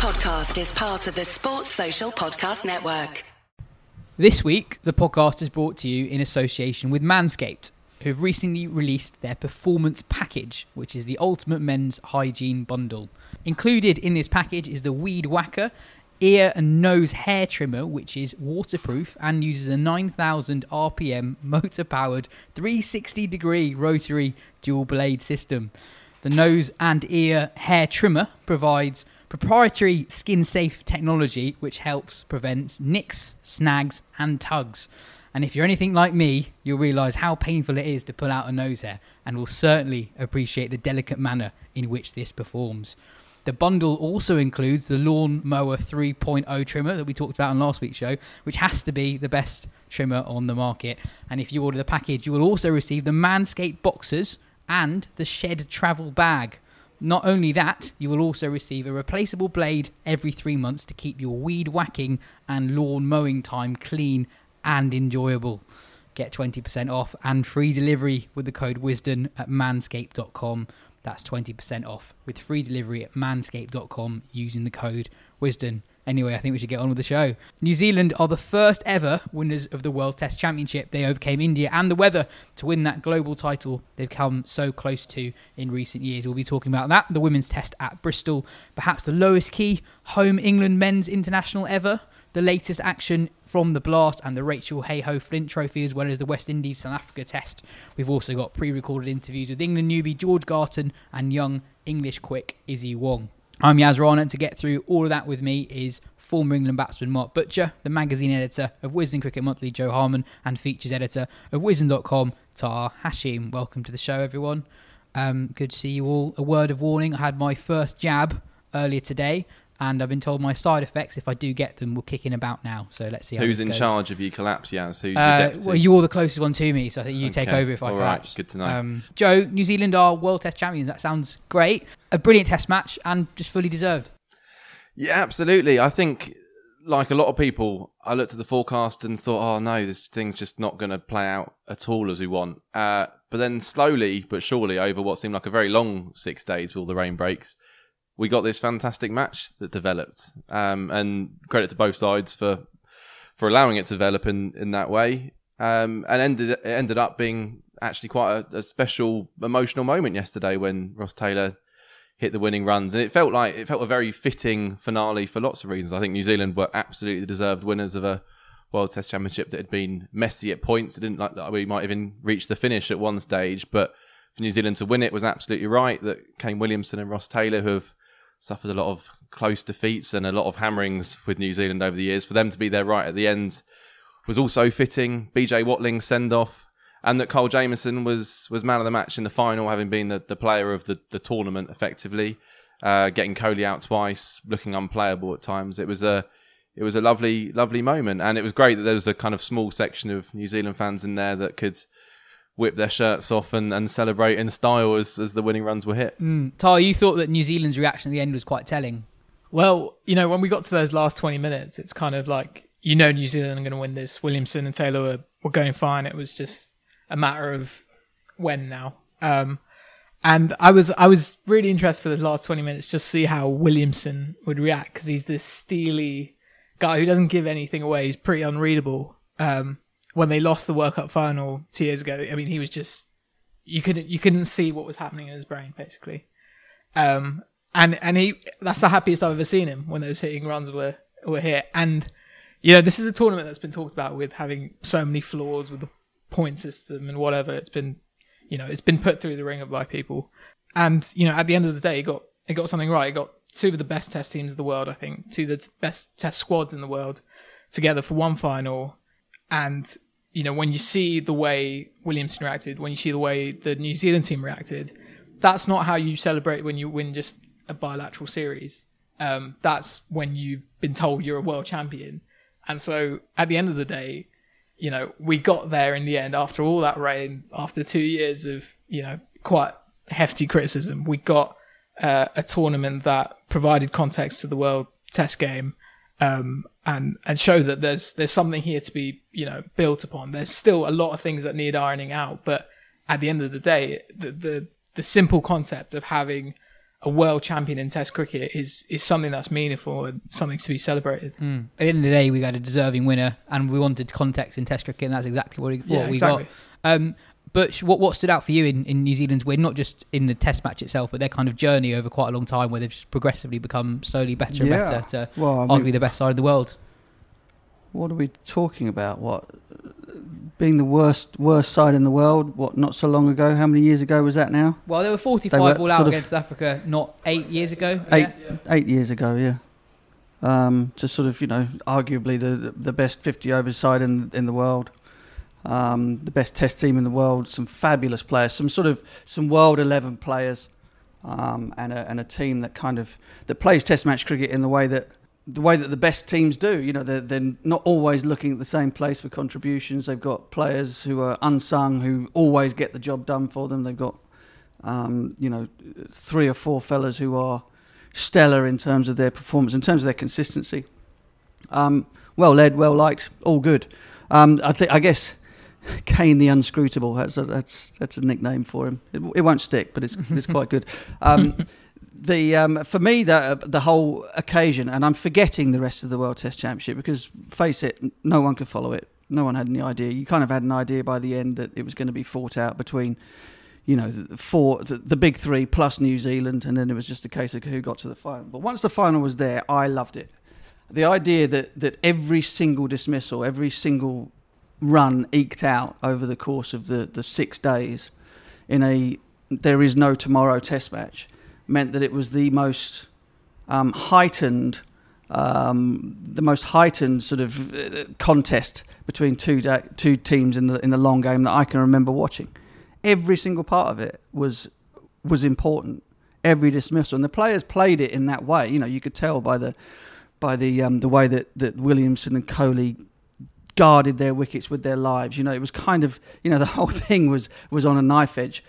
podcast is part of the Sports Social Podcast Network. This week, the podcast is brought to you in association with Manscaped, who've recently released their Performance Package, which is the ultimate men's hygiene bundle. Included in this package is the Weed Whacker ear and nose hair trimmer, which is waterproof and uses a 9000 RPM motor powered 360 degree rotary dual blade system. The nose and ear hair trimmer provides proprietary skin safe technology which helps prevent nicks, snags, and tugs. And if you're anything like me, you'll realise how painful it is to pull out a nose hair and will certainly appreciate the delicate manner in which this performs. The bundle also includes the Lawn Mower 3.0 trimmer that we talked about on last week's show, which has to be the best trimmer on the market. And if you order the package, you will also receive the Manscaped boxers and the Shed travel bag. Not only that, you will also receive a replaceable blade every three months to keep your weed whacking and lawn mowing time clean and enjoyable. Get 20% off and free delivery with the code WISDOM at manscaped.com. That's 20% off with free delivery at manscaped.com using the code WISDOM. Anyway, I think we should get on with the show. New Zealand are the first ever winners of the World Test Championship. They overcame India and the weather to win that global title they've come so close to in recent years. We'll be talking about that, the women's test at Bristol, perhaps the lowest key home England men's international ever, the latest action from the Blast and the Rachael Heyhoe Flint Trophy, as well as the West Indies South Africa Test. We've also got pre recorded interviews with England newbie George Garton and young English quick Issy Wong. I'm Yas Rana, and to get through all of that with me is former England batsman Mark Butcher, the magazine editor of Wisden Cricket Monthly Jo Harman, and features editor of Wisden.com Taha Hashim. Welcome to the show, everyone. Um, good to see you all. A word of warning I had my first jab earlier today, and I've been told my side effects, if I do get them, will kick in about now. So let's see how Who's in goes. charge of you collapse, Yas? Who's your Uh, deputy? well, you're the closest one to me, so I think you take over if I all right, collapse. good to know. Um, Jo, New Zealand are World Test champions. That sounds great. A brilliant Test match and just fully deserved. Yeah, absolutely. I think, like a lot of people, I looked at the forecast and thought, oh no, this thing's just not going to play out at all as we want. Uh, but then slowly but surely, over what seemed like a very long six days with all the rain breaks, we got this fantastic match that developed. Um, and credit to both sides for for allowing it to develop in, in that way. Um, and ended it ended up being actually quite a, a special emotional moment yesterday when Ross Taylor hit the winning runs, and it felt like it felt a very fitting finale for lots of reasons. I think New Zealand were absolutely deserved winners of a World Test Championship that had been messy at points. It didn't like we might even reach the finish at one stage, but for New Zealand to win it was absolutely right. That Kane Williamson and Ross Taylor, who have suffered a lot of close defeats and a lot of hammerings with New Zealand over the years, for them to be there right at the end was also fitting. BJ Watling send off, and that Kyle Jamieson was was man of the match in the final, having been the, the player of the, the tournament effectively, uh, getting Kohli out twice, looking unplayable at times. It was a it was a lovely lovely moment, and it was great that there was a kind of small section of New Zealand fans in there that could whip their shirts off and, and celebrate in style as, as the winning runs were hit. Ty, you thought that New Zealand's reaction at the end was quite telling. Well, you know, when we got to those last 20 minutes, it's kind of like, you know, New Zealand are going to win this. Williamson and Taylor were, were going fine. It was just a matter of when now. Um, and I was, I was really interested for those last 20 minutes, just to see how Williamson would react because he's this steely guy who doesn't give anything away. He's pretty unreadable. Um, when they lost the World Cup final two years ago, I mean, he was just, you couldn't, you couldn't see what was happening in his brain, basically. Um, and and he that's the happiest I've ever seen him when those hitting runs were were hit. And you know, this is a tournament that's been talked about with having so many flaws with the point system and whatever. It's been you know, it's been put through the ringer by people. And, you know, at the end of the day it got it got something right. It got two of the best test teams of the world, I think, two of the best test squads in the world together for one final. And, you know, when you see the way Williamson reacted, when you see the way the New Zealand team reacted, that's not how you celebrate when you win just a bilateral series. Um, that's when you've been told you're a world champion. And so at the end of the day, you know, we got there in the end after all that rain, after two years of, you know, quite hefty criticism. We got uh, a tournament that provided context to the world test game. Um, and, and show that there's, there's something here to be, you know, built upon. There's still a lot of things that need ironing out, but at the end of the day, the, the, the simple concept of having a world champion in Test cricket is is something that's meaningful and something to be celebrated. At the end of the day, we got a deserving winner, and we wanted context in Test cricket, and that's exactly what, we- what Yeah, we exactly. got. Um, but what what stood out for you in, in New Zealand's win, not just in the Test match itself, but their kind of journey over quite a long time, where they've just progressively become slowly better and Yeah. better to Well, I arguably mean, the best side of the world. what are we talking about? What being the worst worst side in the world? What not so long ago? How many years ago was that now? Well, they were 45 all out against Africa, not eight years ago. Eight yeah? eight years ago, yeah. Um, just sort of you know, arguably the the best fifty over side in in the world. Um, the best test team in the world, some fabulous players, some sort of some world eleven players, um, and a and a team that kind of that plays test match cricket in the way that the way that the best teams do. You know, they're they're not always looking at the same place for contributions. They've got players who are unsung who always get the job done for them. They've got um, you know three or four fellas who are stellar in terms of their performance, in terms of their consistency. Um, well led, well liked, all good. Um, I think I guess Kane the Unscrutable. That's a, that's that's a nickname for him. It, it won't stick, but it's it's quite good. Um, the um, for me the the whole occasion, and I'm forgetting the rest of the World Test Championship because face it, no one could follow it. No one had any idea. You kind of had an idea by the end that it was going to be fought out between, you know, the four, the, the big three plus New Zealand, and then it was just a case of who got to the final. But once the final was there, I loved it. The idea that that every single dismissal, every single run eked out over the course of the, the six days in a there is no tomorrow test match meant that it was the most um, heightened um, the most heightened sort of uh, contest between two da- two teams in the in the long game that I can remember watching. Every single part of it was was important. Every dismissal and the players played it in that way. You know, you could tell by the by the um, the way that, that Williamson and Kohli guarded their wickets with their lives. You know, it was kind of you know the whole thing was was on a knife edge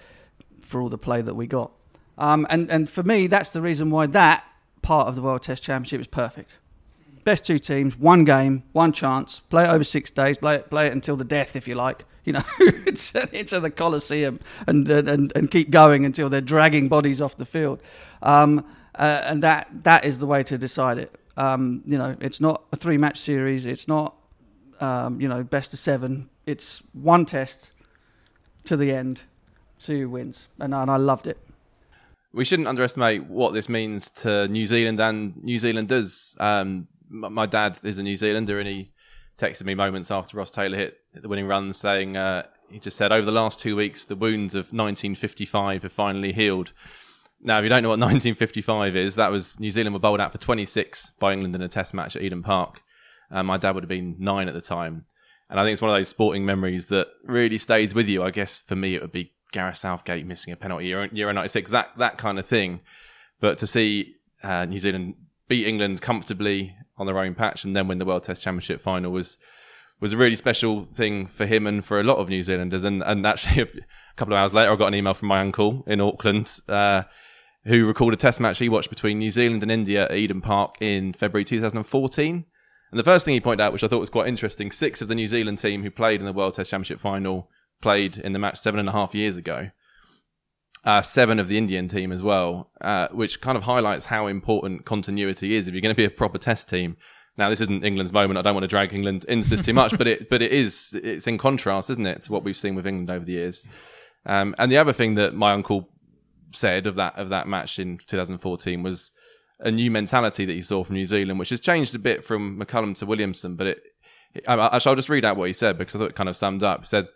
for all the play that we got. Um, and and for me, that's the reason why that part of the World Test Championship is perfect. Best two teams, one game, one chance. Play it over six days. Play it, play it until the death, if you like. You know, it's into the Colosseum and, and and keep going until they're dragging bodies off the field. Um, uh, and that that is the way to decide it. Um, you know, it's not a three match series. It's not um, you know best of seven. It's one test to the end. Who wins, and, and I loved it. we shouldn't underestimate what this means to New Zealand and New Zealanders. Um, my dad is a New Zealander, and he texted me moments after Ross Taylor hit the winning run, saying uh, he just said, "Over the last two weeks, the wounds of 1955 have finally healed." Now, if you don't know what 1955 is, that was New Zealand were bowled out for 26 by England in a Test match at Eden Park. Uh, my dad would have been nine at the time, and I think it's one of those sporting memories that really stays with you. I guess for me, it would be Gareth Southgate missing a penalty Euro, Euro '96, that that kind of thing. But to see uh, New Zealand beat England comfortably on their own patch and then win the World Test Championship final was was a really special thing for him and for a lot of New Zealanders. And and actually, a couple of hours later, I got an email from my uncle in Auckland. Uh, who recalled a test match he watched between New Zealand and India at Eden Park in February 2014. And the first thing he pointed out, which I thought was quite interesting, six of the New Zealand team who played in the World Test Championship final played in the match seven and a half years ago. Uh, seven of the Indian team as well, uh, which kind of highlights how important continuity is if you're going to be a proper test team. Now, this isn't England's moment. I don't want to drag England into this too much, but it, but it is, it's in contrast, isn't it, to what we've seen with England over the years. Um, and the other thing that my uncle said of that, of that match in 2014 was a new mentality that he saw from New Zealand, which has changed a bit from McCullum to Williamson, but it, I, I, I'll just read out what he said because I thought it kind of summed up. He said,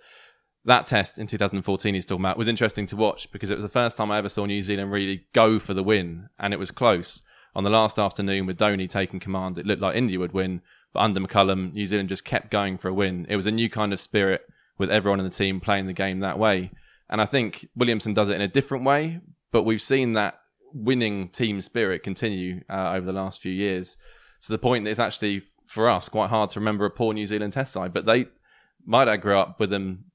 that test in 2014 he's talking about was interesting to watch because it was the first time I ever saw New Zealand really go for the win and it was close. On the last afternoon with Dhoni taking command, it looked like India would win, but under McCullum, New Zealand just kept going for a win. It was a new kind of spirit with everyone in the team playing the game that way. And I think Williamson does it in a different way, but we've seen that winning team spirit continue uh, over the last few years to the point that it's actually for us quite hard to remember a poor New Zealand test side. But they, my dad grew up with them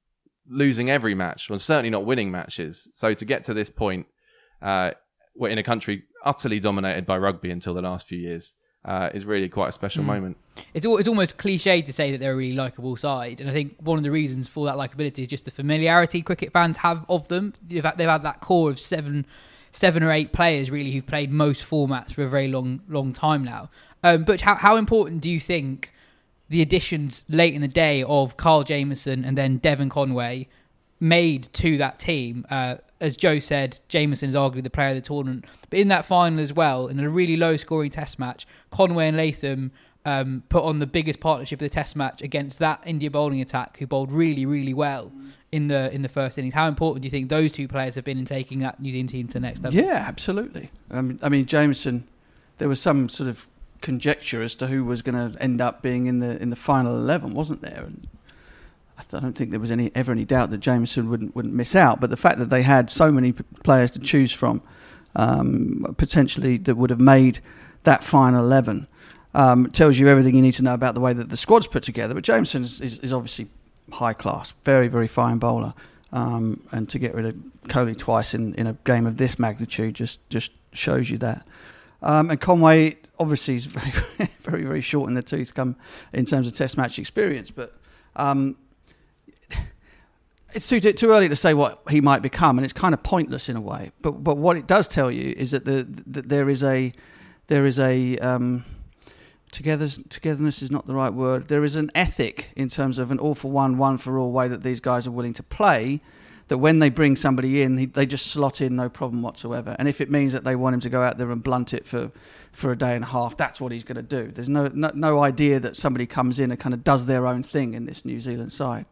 losing every match, well, certainly not winning matches. So to get to this point, uh, we're in a country utterly dominated by rugby until the last few years, uh, is really quite a special moment. It's al- it's almost cliche to say that they're a really likable side, and I think one of the reasons for that likability is just the familiarity cricket fans have of them. They've had, they've had that core of seven seven or eight players really who've played most formats for a very long long time now. Um, but how how important do you think the additions late in the day of Kyle Jamieson and then Devon Conway made to that team? Uh, as Jo said, Jamieson is arguably the player of the tournament. But in that final as well, in a really low scoring test match, Conway and Latham um, put on the biggest partnership of the test match against that India bowling attack, who bowled really, really well in the in the first innings. How important do you think those two players have been in taking that New Zealand team to the next level? Yeah, absolutely. I mean, I mean, Jamieson. There was some sort of conjecture as to who was going to end up being in the in the final eleven, wasn't there? And I don't think there was any ever any doubt that Jamieson wouldn't wouldn't miss out. But the fact that they had so many p- players to choose from, um, potentially that would have made that final eleven, um, tells you everything you need to know about the way that the squad's put together. But Jamieson is, is, is obviously high class, very very fine bowler, um, and to get rid of Kohli twice in, in a game of this magnitude just just shows you that. Um, and Conway obviously is very very very short in the tooth come in terms of Test match experience, but. Um, it's too too early to say what he might become, and it's kind of pointless in a way. But but what it does tell you is that the that there is a there is a um, together togetherness is not the right word. There is an ethic in terms of an all for one, one for all way that these guys are willing to play. That when they bring somebody in, he, they just slot in no problem whatsoever. And if it means that they want him to go out there and blunt it for, for a day and a half, that's what he's going to do. There's no, no no idea that somebody comes in and kind of does their own thing in this New Zealand side.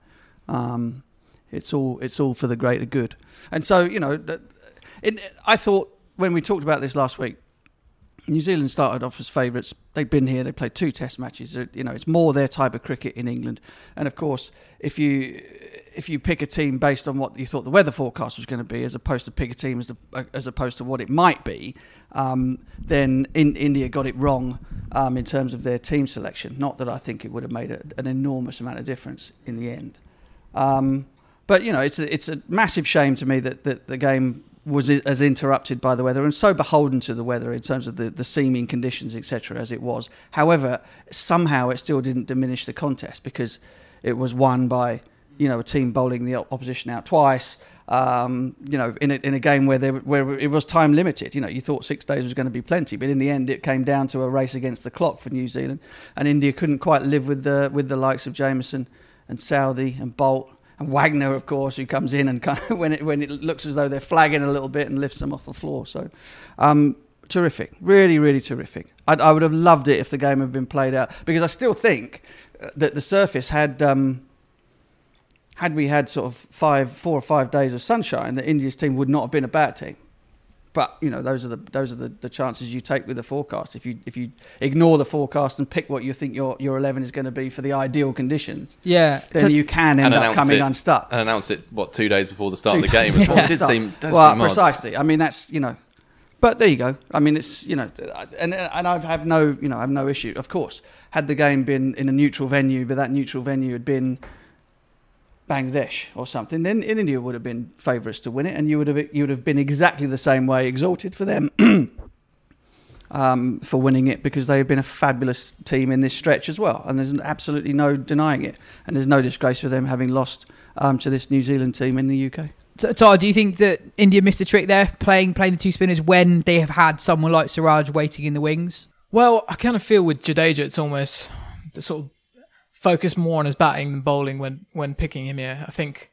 Um, it's all it's all for the greater good. And so you know, I thought when we talked about this last week, New Zealand started off as favourites. They've been here. They played two Test matches. Uh, You know, it's more their type of cricket in England. And of course, if you if you pick a team based on what you thought the weather forecast was going to be, as opposed to pick a team as, the, as opposed to what it might be, um, then in, India got it wrong um, in terms of their team selection. Not that I think it would have made a, an enormous amount of difference in the end. Um, but you know, it's a, it's a massive shame to me that, that the game was as interrupted by the weather and so beholden to the weather in terms of the, the seeming conditions, etc., as it was. However, somehow it still didn't diminish the contest because it was won by you know a team bowling the opposition out twice. Um, you know, in a, in a game where there, where it was time limited. You know, you thought six days was going to be plenty, but in the end, it came down to a race against the clock for New Zealand, and India couldn't quite live with the with the likes of Jamieson and Southee and Boult and Wagner, of course, who comes in and kind of when it when it looks as though they're flagging a little bit and lifts them off the floor. So, um, terrific, really, really terrific. I'd, I would have loved it if the game had been played out because I still think uh, that the surface had. Um, had we had sort of five, four or five days of sunshine, the India's team would not have been a bad team. But you know, those are the those are the, the chances you take with the forecast. If you if you ignore the forecast and pick what you think your your eleven is going to be for the ideal conditions, Yeah. then So- you can end up announce coming it. unstuck. and announce it what two days before the start Two of the game days as well. It did seem, does well, seem odd. precisely. I mean, that's you know, but there you go. I mean, it's you know, and and I've have no you know I have no issue. Of course, had the game been in a neutral venue, but that neutral venue had been Bangladesh or something, then India would have been favourites to win it, and you would have you would have been exactly the same way exalted for them. Um, for winning it because they have been a fabulous team in this stretch as well, and there's absolutely no denying it, and there's no disgrace for them having lost um, to this New Zealand team in the UK. So, Todd, do you think that India missed a trick there, playing playing the two spinners when they have had someone like Siraj waiting in the wings? Well, I kind of feel with Jadeja, it's almost the sort of focus more on his batting than bowling when when picking him here. I think,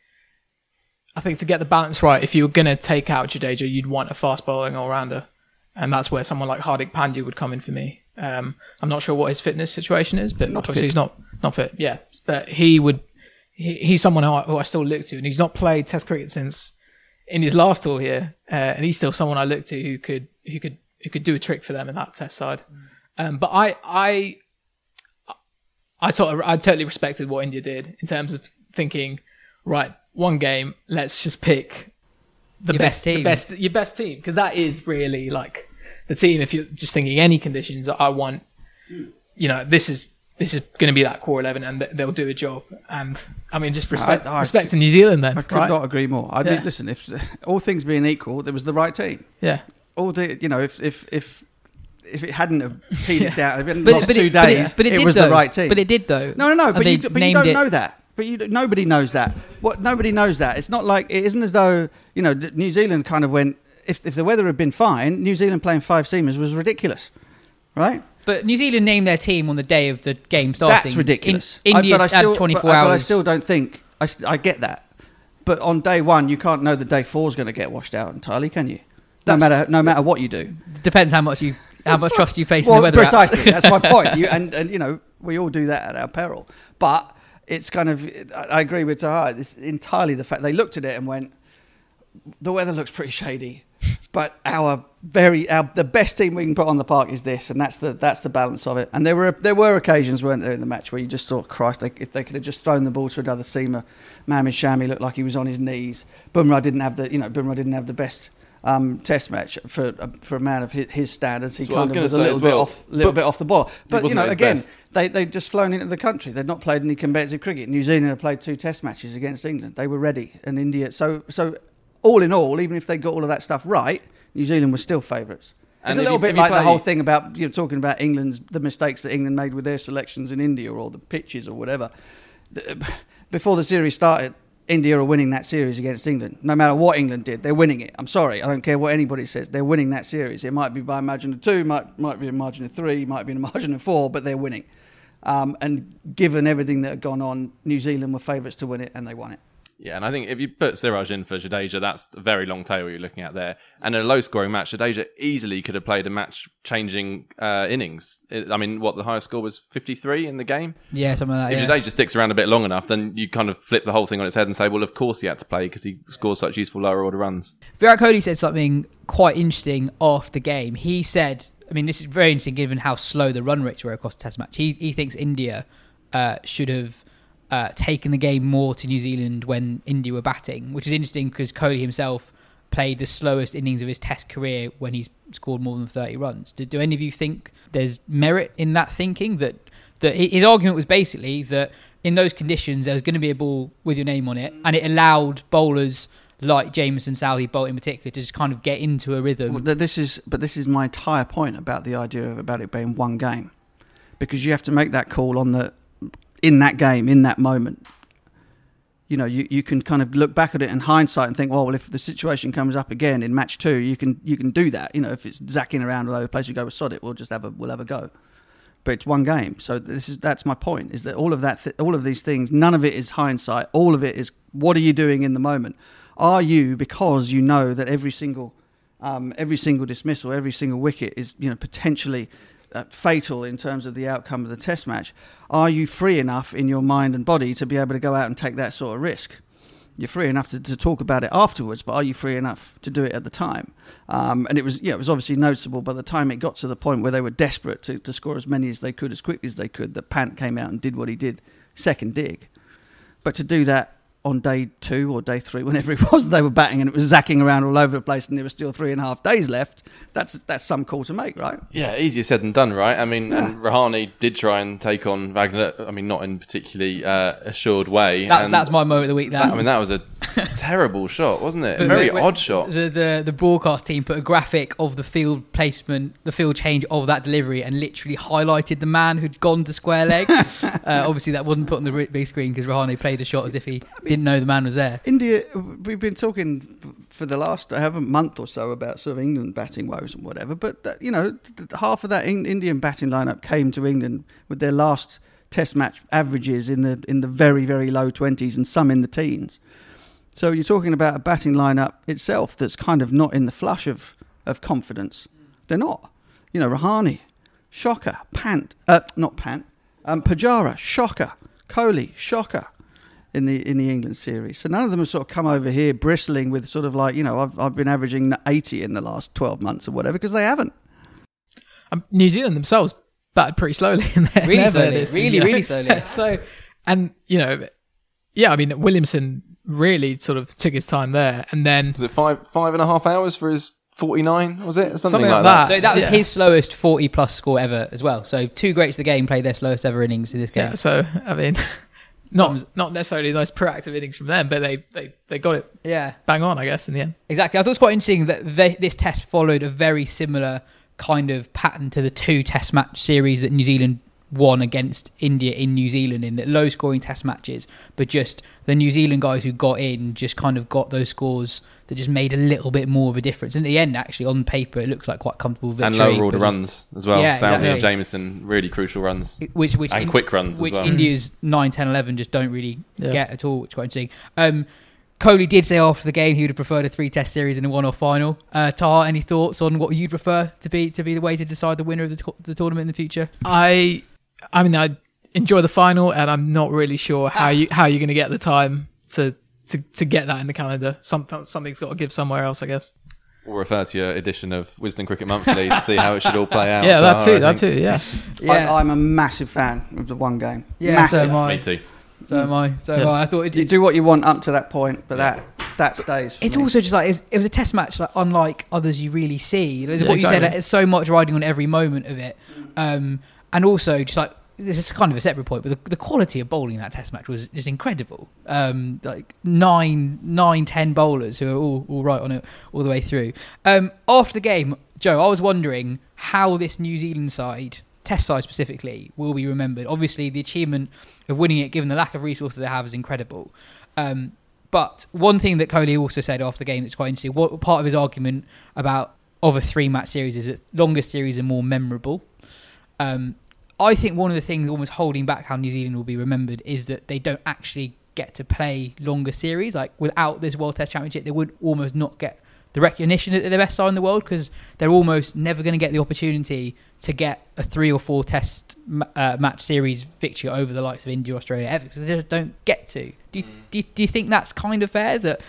I think to get the balance right, if you were going to take out Jadeja, you'd want a fast bowling all rounder, and that's where someone like Hardik Pandya would come in for me. Um, I'm not sure what his fitness situation is, but Not obviously fit. he's not not fit. Yeah, but he would. He, he's someone who I, who I still look to, and he's not played Test cricket since in his last tour here, uh, and he's still someone I look to who could who could who could do a trick for them in that Test side. Um, but I I I sort of I totally respected what India did in terms of thinking, right, one game, let's just pick the Your best, best team. the best your best team because that is really like the team. If you're just thinking any conditions, I want, you know, this is this is going to be that core eleven, and they'll do a job. And I mean, just respect I- I- respect to New Zealand then, I could right? not agree more. I Yeah. mean, listen, if all things being equal, there was the right team. Yeah. All the you know, if if if if it hadn't have teed it down, if it hadn't But, lost but, two it, but, days, it, but it, was though. the right team. But it did though. No, no, no. But you, but you don't it- know that. But you, nobody knows that. What nobody knows that. It's not like it isn't as though you know New Zealand kind of went. if if the weather had been fine, New Zealand playing five seamers was ridiculous, right? But New Zealand named their team on the day of the game starting. That's ridiculous. In, I- India but I still, had 24 but, hours. But I still don't think I, I get that. But on day one, you can't know that day four is going to get washed out entirely, can you? No That's- matter no matter what you do. Depends how much you how much trust you in Well, the weather. apps. precisely. that's my point. You, and and you know we all do that at our peril. But it's kind of I I agree with Taha. It's entirely the fact they looked at it and went, the weather looks pretty shady, but our very our the best team we can put on the park is this, and that's the that's the balance of it. And there were there were occasions, weren't there, in the match where you just thought, Christ, they, if they could have just thrown the ball to another seamer, Mohamed Shami looked like he was on his knees. Bumrah didn't have the you know Bumrah didn't have the best. Um, test match for uh, for a man of his, his standards, he That's kind of was was a little as bit off, little But bit off the ball. But you know, again, best. they they'd just flown into the country. They'd not played any competitive cricket. New Zealand had played two Test matches against England. They were ready, and India. So so all in all, even if they got all of that stuff right, New Zealand was still favourites. And It's a little you- bit like the whole thing about you know talking about England's the mistakes that England made with their selections in India or the pitches or whatever. Before the series started, India are winning that series against England. No matter what England did, they're winning it. I'm sorry, I don't care what anybody says. They're winning that series. It might be by a margin of two, might might be a margin of three, might be a margin of four, but they're winning. Um, and given everything that had gone on, New Zealand were favourites to win it, and they won it. Yeah, and I think if you put Siraj in for Jadeja, that's a very long tail you're looking at there. And in a low scoring match, Jadeja easily could have played a match changing uh, innings. It- I mean, what the highest score was 53 in the game? Yeah, something like that. If yeah. Jadeja sticks around a bit long enough, then you kind of flip the whole thing on its head and say, well, of course he had to play because he scores such useful lower order runs. Virat Kohli said something quite interesting after the game. He said, I mean, this is very interesting given how slow the run rates were across the Test match. He he thinks India uh, should have uh, taken the game more to New Zealand when India were batting, which is interesting because Kohli himself played the slowest innings of his Test career when he's scored more than 30 runs. Do, do any of you think there's merit in that thinking? That that his argument was basically that in those conditions there was going to be a ball with your name on it, and it allowed bowlers like Jamieson, Southee, Boult in particular to just kind of get into a rhythm. Well, this is, but this is my entire point about the idea of about it being one game, because you have to make that call on the in that game in that moment. You know, you, you can kind of look back at it in hindsight and think, well, well, if the situation comes up again in match two, you can you can do that. You know, if it's zacking around all over the place, you go, well, sod it, we'll just have a we'll have a go. But it's one game, so this is that's my point. Is that all of that, th- all of these things, none of it is hindsight. All of it is what are you doing in the moment? Are you because you know that every single um, every single dismissal, every single wicket is you know potentially fatal in terms of the outcome of the test match. Are you free enough in your mind and body to be able to go out and take that sort of risk? You're free enough to, to talk about it afterwards, but are you free enough to do it at the time? Um, and it was, yeah, it was obviously noticeable by the time it got to the point where they were desperate to, to score as many as they could, as quickly as they could, that Pant came out and did what he did, second dig. But to do that on day two or day three, whenever it was, they were batting and it was zacking around all over the place, and there were still three and a half days left. That's that's some call to make, right? Yeah, easier said than done, right? I mean, and Rahane did try and take on Wagner. I mean, not in particularly uh, assured way. That's and that's my moment of the week. That, that- I mean, that was a terrible shot, wasn't it? A But very the- odd shot. The, the the broadcast team put a graphic of the field placement, the field change of that delivery, and literally highlighted the man who'd gone to square leg. uh, obviously, that wasn't put on the big screen because Rahane played a shot as if he didn't know the man was there. India, we've been talking for the last a month or so about sort of England batting woes and whatever, but that, you know, half of that in- Indian batting lineup came to England with their last Test match averages in the in the very very low twenties and some in the teens. So you're talking about a batting lineup itself that's kind of not in the flush of of confidence. They're not. You know, Rahane, shocker. Pant, uh, not Pant. Um, Pujara, shocker. Kohli, shocker in the in the England series. So none of them have sort of come over here bristling with sort of like you know I've I've been averaging 80 in the last 12 months or whatever because they haven't. Um, New Zealand themselves batted pretty slowly in their Really slowly, this, really, you know. really slowly. so, and you know, yeah, I mean Williamson really sort of took his time there, and then Was it five five and a half hours for his forty nine? Was it something, Something like like that? that. So that was yeah. his slowest 40 plus score ever as well. So two greats of the game played their slowest ever innings in this game. yeah, so I mean, not not necessarily nice proactive innings from them, but they they they got it yeah. bang on, I guess, in the end. Exactly. I thought it was quite interesting that they, this test followed a very similar kind of pattern to the two test match series that New Zealand won against India in New Zealand in that low scoring test matches, but just the New Zealand guys who got in just kind of got those scores that just made a little bit more of a difference. In the end, actually, on paper, it looks like quite a comfortable victory. and lower order runs as well. Yeah, Southee and. Jamieson, really crucial runs. which which And in- quick runs as which well. India's 9, 10, 11 just don't really Yeah. get at all, which is quite interesting. Um, Kohli did say after the game he would have preferred a three test series and a one off final. Uh, Taha, any thoughts on what you'd prefer to be to be the way to decide the winner of the, to- the tournament in the future? I, I mean, I enjoy the final, and I'm not really sure how you how you're going to get the time to to to get that in the calendar. Some, something's got to give somewhere else, I guess. We'll refer to your edition of Wisden Cricket Monthly to see how it should all play out. yeah, that Tara, too. I That too. Yeah. I, I'm a massive fan of the one game. Yeah, so am I. Me too. So am I. So am I. I thought it, you do what you want up to that point, but that that stays. For It's me. also just like it was, a test match, like unlike others you really see. You know, Yeah, what you said, it's so much riding on every moment of it, um, and also just like this is kind of a separate point, but the, the quality of bowling in that test match was just incredible. Um, like nine, nine, ten bowlers who are all, all right on it all the way through. Um, after the game, Jo, I was wondering how this New Zealand side. Test side specifically will be remembered. Obviously, the achievement of winning it, given the lack of resources they have, is incredible. Um, but one thing that Kohli also said after the game that's quite interesting, what part of his argument about of a three match series is that longer series are more memorable. Um, I think one of the things almost holding back how New Zealand will be remembered is that they don't actually get to play longer series. Like without this World Test Championship, they would almost not get the recognition that they're the best side in the world because they're almost never going to get the opportunity to get a three or four Test uh, match series victory over the likes of India, Australia, ever because they just don't get to. Do you, do, you, do you think that's kind of fair that?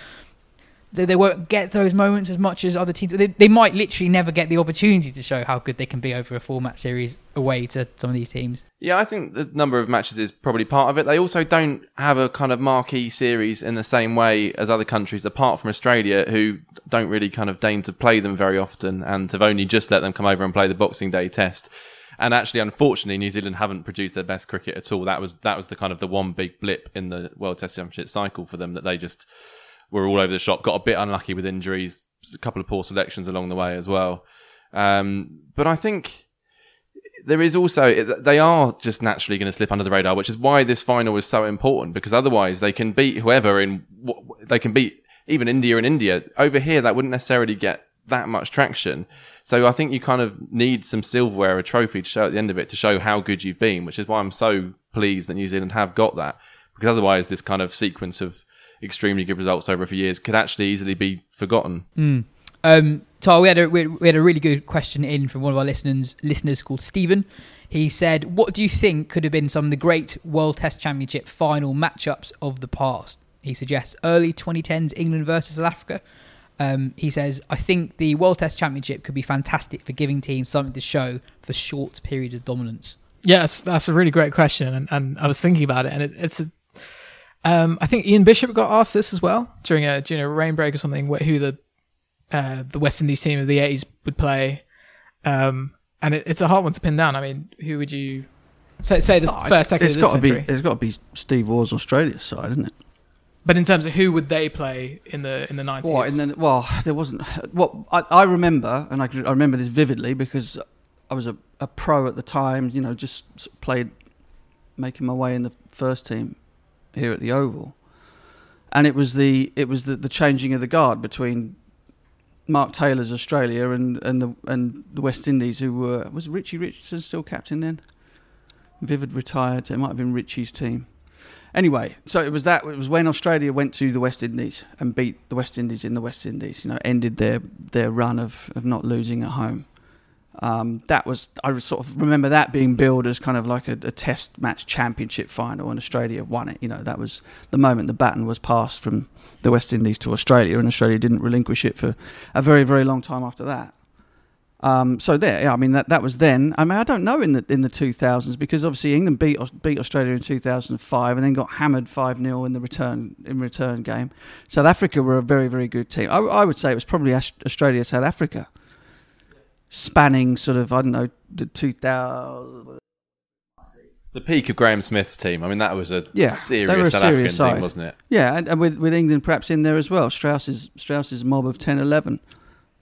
They, they won't get those moments as much as other teams. They, they might literally never get the opportunity to show how good they can be over a four match series away to some of these teams. Yeah, I think the number of matches is probably part of it. They also don't have a kind of marquee series in the same way as other countries, apart from Australia, who don't really kind of deign to play them very often and have only just let them come over and play the Boxing Day test. And actually, unfortunately, New Zealand haven't produced their best cricket at all. That was that was the kind of the one big blip in the World Test Championship cycle for them that they just were all over the shop. Got a bit unlucky with injuries, a couple of poor selections along the way as well. Um, but I think there is also they are just naturally going to slip under the radar, which is why this final is so important because otherwise they can beat whoever in they can beat even India and India over here that wouldn't necessarily get that much traction. So I think you kind of need some silverware, a trophy to show at the end of it to show how good you've been, which is why I'm so pleased that New Zealand have got that because otherwise this kind of sequence of extremely good results over a few years could actually easily be forgotten. Um, Tar, we had a we we had a really good question in from one of our listeners listeners called Stephen. He said, "What do you think could have been some of the great World Test Championship final matchups of the past?" He suggests early 2010s England versus South Africa. Um, he says, "I think the World Test Championship could be fantastic for giving teams something to show for short periods of dominance." Yes, that's a really great question, and, and I was thinking about it, and it, it's. A, um, I think Ian Bishop got asked this as well during a during a rain break or something, who the uh, the West Indies team of the eighties would play, um, and it, it's a hard one to pin down. I mean, who would you say, say the Oh, it's- first, second it's of this got to be. century? It's got to be Steve Waugh's Australia side, isn't it? But in terms of who would they play in the in the nineties? And then, well, there wasn't. What I, I remember, and I, I remember this vividly because I was a, a pro at the time. You know, just played, making my way in the first team here at the Oval, and it was the it was the, the changing of the guard between Mark Taylor's Australia and and the and the West Indies, who were was Richie Richardson still captain then? Vivid retired. So it might have been Richie's team. Anyway, so it was that. It was when Australia went to the West Indies and beat the West Indies in the West Indies. You know, ended their their run of, of not losing at home. Um, that was I sort of remember that being billed as kind of like a, a Test match championship final, and Australia won it. You know, that was the moment the baton was passed from the West Indies to Australia, and Australia didn't relinquish it for a very very long time after that. Um, so there, yeah, I mean that that was then. I mean, I don't know in the in the two thousands because obviously England beat beat Australia in two thousand and five, and then got hammered five 0 in the return in return game. South Africa were a very very good team. I, I would say it was probably Australia South Africa, spanning sort of I don't know the two thousand. The peak of Graeme Smith's team. I mean, that was a Yeah, serious a South serious African team, wasn't it? Yeah, and, and with with England perhaps in there as well. Strauss's Strauss's mob of 10-11,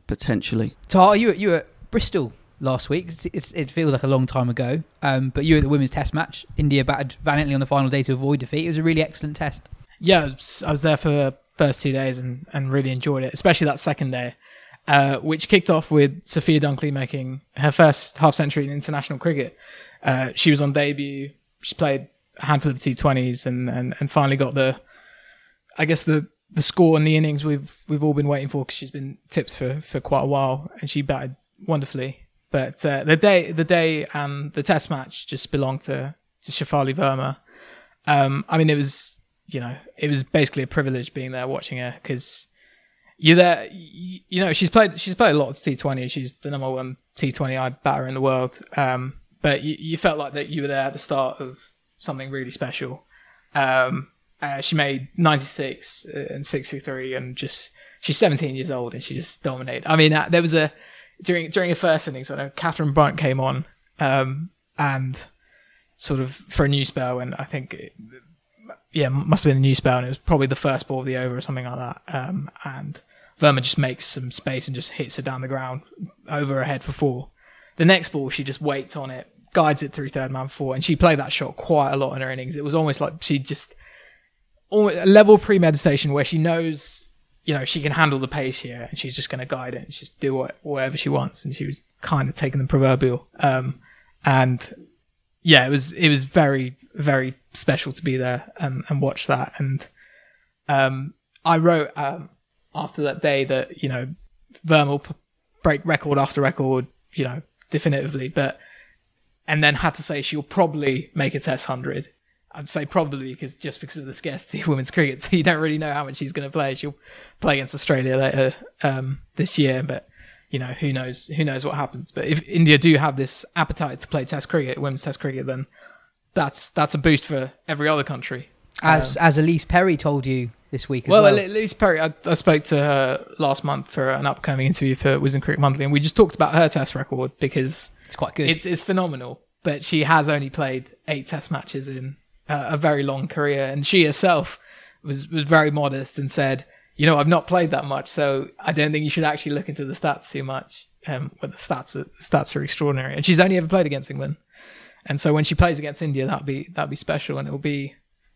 potentially. Tar, you were- you were at Bristol last week. It's, it's, it feels like a long time ago. Um, but you were at the women's test match. India battered valiantly on the final day to avoid defeat. It was a really excellent test. Yeah, I was, I was there for the first two days and, and really enjoyed it, especially that second day, uh, which kicked off with Sophia Dunkley making her first half century in international cricket. Uh, she was on debut. She played a handful of T20s and, and, and finally got the, I guess the, the score and the innings we've we've all been waiting for because she's been tipped for, for quite a while and she batted wonderfully. But uh, the day the day and the test match just belonged to to Shafali Verma. Um, I mean, it was you know it was basically a privilege being there watching her because you're there. You, you, know, she's played she's played a lot of T20. She's the number one T20 I batter in the world. Um, but you, you felt like that you were there at the start of something really special. Um, uh, she made 96 and 63 and just she's 17 years old and she just dominated. I mean, uh, there was a during during her first innings, I know Katherine Brunt came on um, and sort of for a new spell, and I think it, yeah, must have been a new spell, and it was probably the first ball of the over or something like that. Um, and Verma just makes some space and just hits it down the ground over her head for four. The next ball, she just waits on it, guides it through third man four, and she played that shot quite a lot in her innings. It was almost like she just a level premeditation where she knows, you know, she can handle the pace here, and she's just going to guide it and just do what, whatever she wants. And she was kind of taking the proverbial. Um, and yeah, it was it was very very special to be there and, and watch that. And um, I wrote um, after that day that you know Verma will break record after record, you know, definitively, but and then had to say she'll probably make a test hundred. I'd say probably because just because of the scarcity of women's cricket, so you don't really know how much she's going to play. She'll play against Australia later um, this year, but you know who knows who knows what happens. But if India do have this appetite to play Test cricket, women's Test cricket, then that's that's a boost for every other country. As um, as Ellyse Perry told you this week. well, well, Ellyse Perry, I, I, spoke to her last month for an upcoming interview for Wisden Cricket Monthly, and we just talked about her Test record because it's quite good. It's it's phenomenal, but she has only played eight Test matches in uh, a very long career, and she herself was was very modest and said you know, I've not played that much, so I don't think you should actually look into the stats too much. Um, but the stats are, stats are extraordinary, and she's only ever played against England, and so when she plays against India, that'll be that'll be special, and it'll be,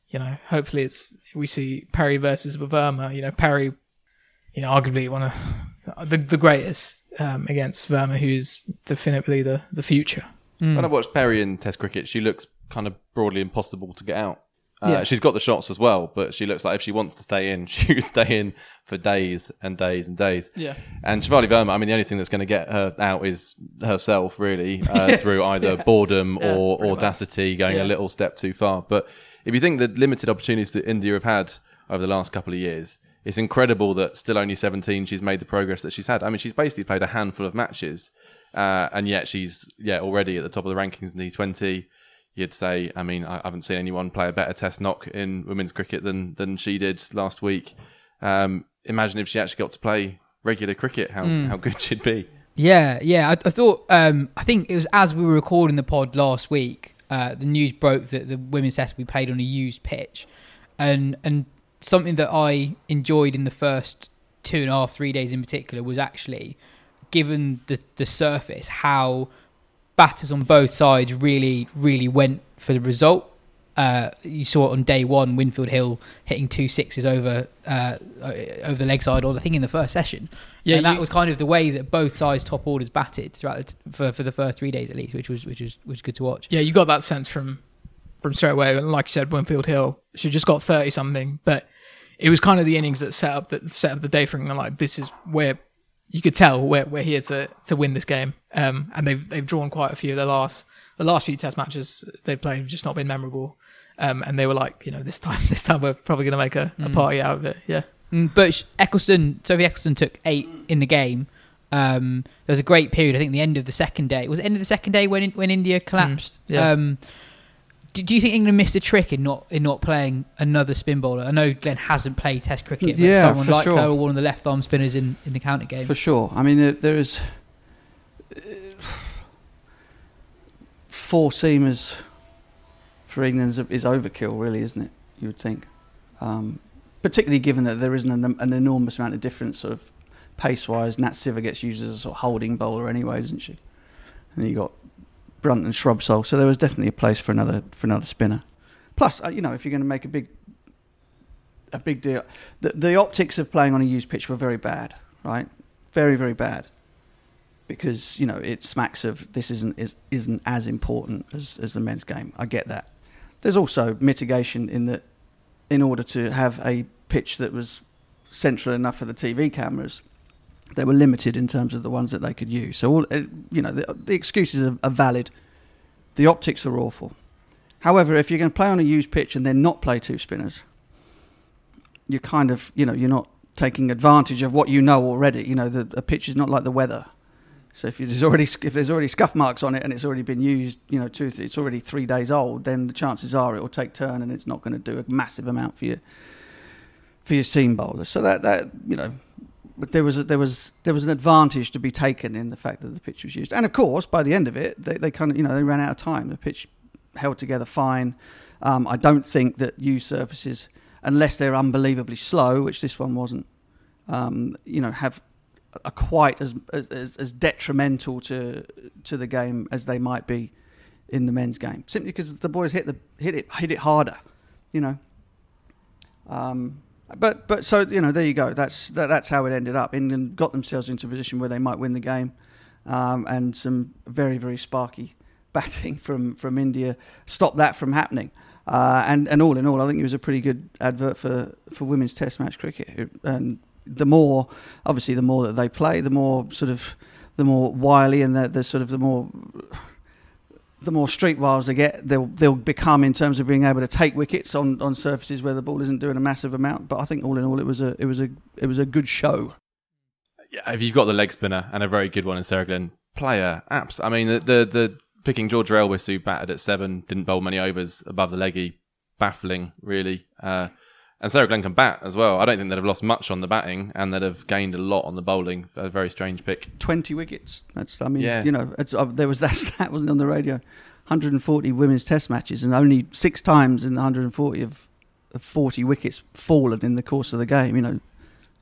you know, hopefully it's we see Perry versus Verma. You know, Perry, you know, arguably one of the the greatest um, against Verma, who's definitely the the future. Mm. When I watched Perry in Test cricket, she looks kind of broadly impossible to get out. Uh, yeah. She's got the shots as well, but she looks like if she wants to stay in, she could stay in for days and days and days. Yeah. And Shafali Verma, I mean, the only thing that's going to get her out is herself, really, uh, through either yeah. boredom yeah, or audacity, much. going a little step too far. But if you think the limited opportunities that India have had over the last couple of years, it's incredible that still only 17, she's made the progress that she's had. I mean, she's basically played a handful of matches, uh, and yet she's yeah already at the top of the rankings in T20 you'd say, I mean, I haven't seen anyone play a better test knock in women's cricket than than she did last week. Um, imagine if she actually got to play regular cricket, how mm. how good she'd be. Yeah, yeah. I, I thought, um, I think it was as we were recording the pod last week, uh, the news broke that the women's test will be played on a used pitch, and and something that I enjoyed in the first two and a half, three days in particular was actually, given the the surface, how batters on both sides really, really went for the result. Uh, you saw it on day one, Winfield Hill hitting two sixes over uh, over the leg side, or I think in the first session. Yeah, and that you, was kind of the way that both sides top orders batted throughout t- for for the first three days at least, which was which was which was good to watch. Yeah, you got that sense from from straight away. And like you said, Winfield Hill, she just got thirty something, but it was kind of the innings that set up that set up the day for England. Like this is where you could tell we're, we're here to, to win this game. Um, and they've they've drawn quite a few. The last the last few Test matches they've played have just not been memorable. Um, and they were like, you know, this time this time we're probably going to make a, a, mm. party out of it. Yeah. Mm, but Ecclestone, Sophie Ecclestone took eight in the game. Um, there was a great period. I think the end of the second day was the end of the second day when when India collapsed. Mm, yeah. Um, do, do, you think England missed a trick in not in not playing another spin bowler? I know Glenn hasn't played Test cricket, but yeah, someone like sure. her, one of the left arm spinners in, in the counter game. For sure. I mean, there, there is uh, four seamers for England is, is, overkill, really, isn't it? You would think, um, particularly given that there isn't an, an enormous amount of difference, sort of pace wise. Nat Sciver gets used as a sort of holding bowler anyway, doesn't she? and you got Brunt and Shrubsole. So there was definitely a place for another for another spinner. Plus, uh, you know, if you're going to make a big a big deal, the the optics of playing on a used pitch were very bad, right? Very very bad. Because you know it smacks of this isn't is, isn't as important as, as the men's game. I get that. There's also mitigation in that, in order to have a pitch that was central enough for the TV cameras, they were limited in terms of the ones that they could use. So all uh, you know, the, the excuses are, are valid. The optics are awful. However, if you're going to play on a used pitch and then not play two spinners, you're kind of you know you're not taking advantage of what you know already. You know, the, pitch is not like the weather. So if there's already if there's already scuff marks on it and it's already been used, you know, two, it's already three days old, then the chances are it will take turn and it's not going to do a massive amount for you for your seam bowlers. So that that you know, there was a, there was there was an advantage to be taken in the fact that the pitch was used, and of course by the end of it, they, they kind of you know they ran out of time. The pitch held together fine. Um, I don't think that used surfaces, unless they're unbelievably slow, which this one wasn't, um, you know, have are quite as, as as detrimental to to the game as they might be in the men's game. Simply because the boys hit the hit it hit it harder, you know. Um, but but so you know there you go. That's that, that's how it ended up. England got themselves into a position where they might win the game, um, and some very very sparky batting from from India stopped that from happening. Uh, and and all in all, I think it was a pretty good advert for for women's Test match cricket. And the more obviously the more that they play, the more sort of the more wily and the, the sort of the more the more street wiles they get, they'll they'll become in terms of being able to take wickets on, on surfaces where the ball isn't doing a massive amount. But I think all in all, it was a it was a it was a good show. yeah, if you've got the leg spinner and a very good one in Sarah Glenn, player, apps. I mean, the, the, the picking Georgia Elwiss, who batted at seven, didn't bowl many overs above the leggy, baffling, really. Uh, and Sarah Glenn can bat as well. I don't think they'd have lost much on the batting and they'd have gained a lot on the bowling. A very strange pick. Twenty wickets. That's I mean Yeah. you know it's, uh, there was that stat wasn't it, on the radio. 140 women's Test matches and only six times in the 140 of, of 40 wickets fallen in the course of the game. You know,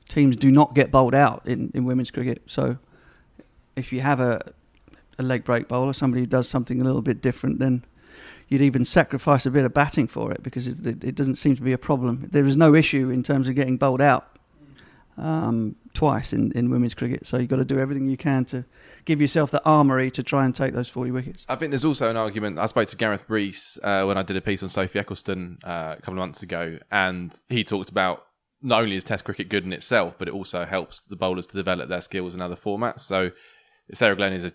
teams do not get bowled out in, in women's cricket. So if you have a a leg break bowler, somebody who does something a little bit different, then you'd even sacrifice a bit of batting for it because it, it, it doesn't seem to be a problem. There is no issue in terms of getting bowled out um, twice in, in women's cricket. So you've got to do everything you can to give yourself the armoury to try and take those 40 wickets. I think there's also an argument. I spoke to Gareth Breese uh, when I did a piece on Sophie Ecclestone uh, a couple of months ago, and he talked about not only is Test cricket good in itself, but it also helps the bowlers to develop their skills in other formats. So Sarah Glenn is a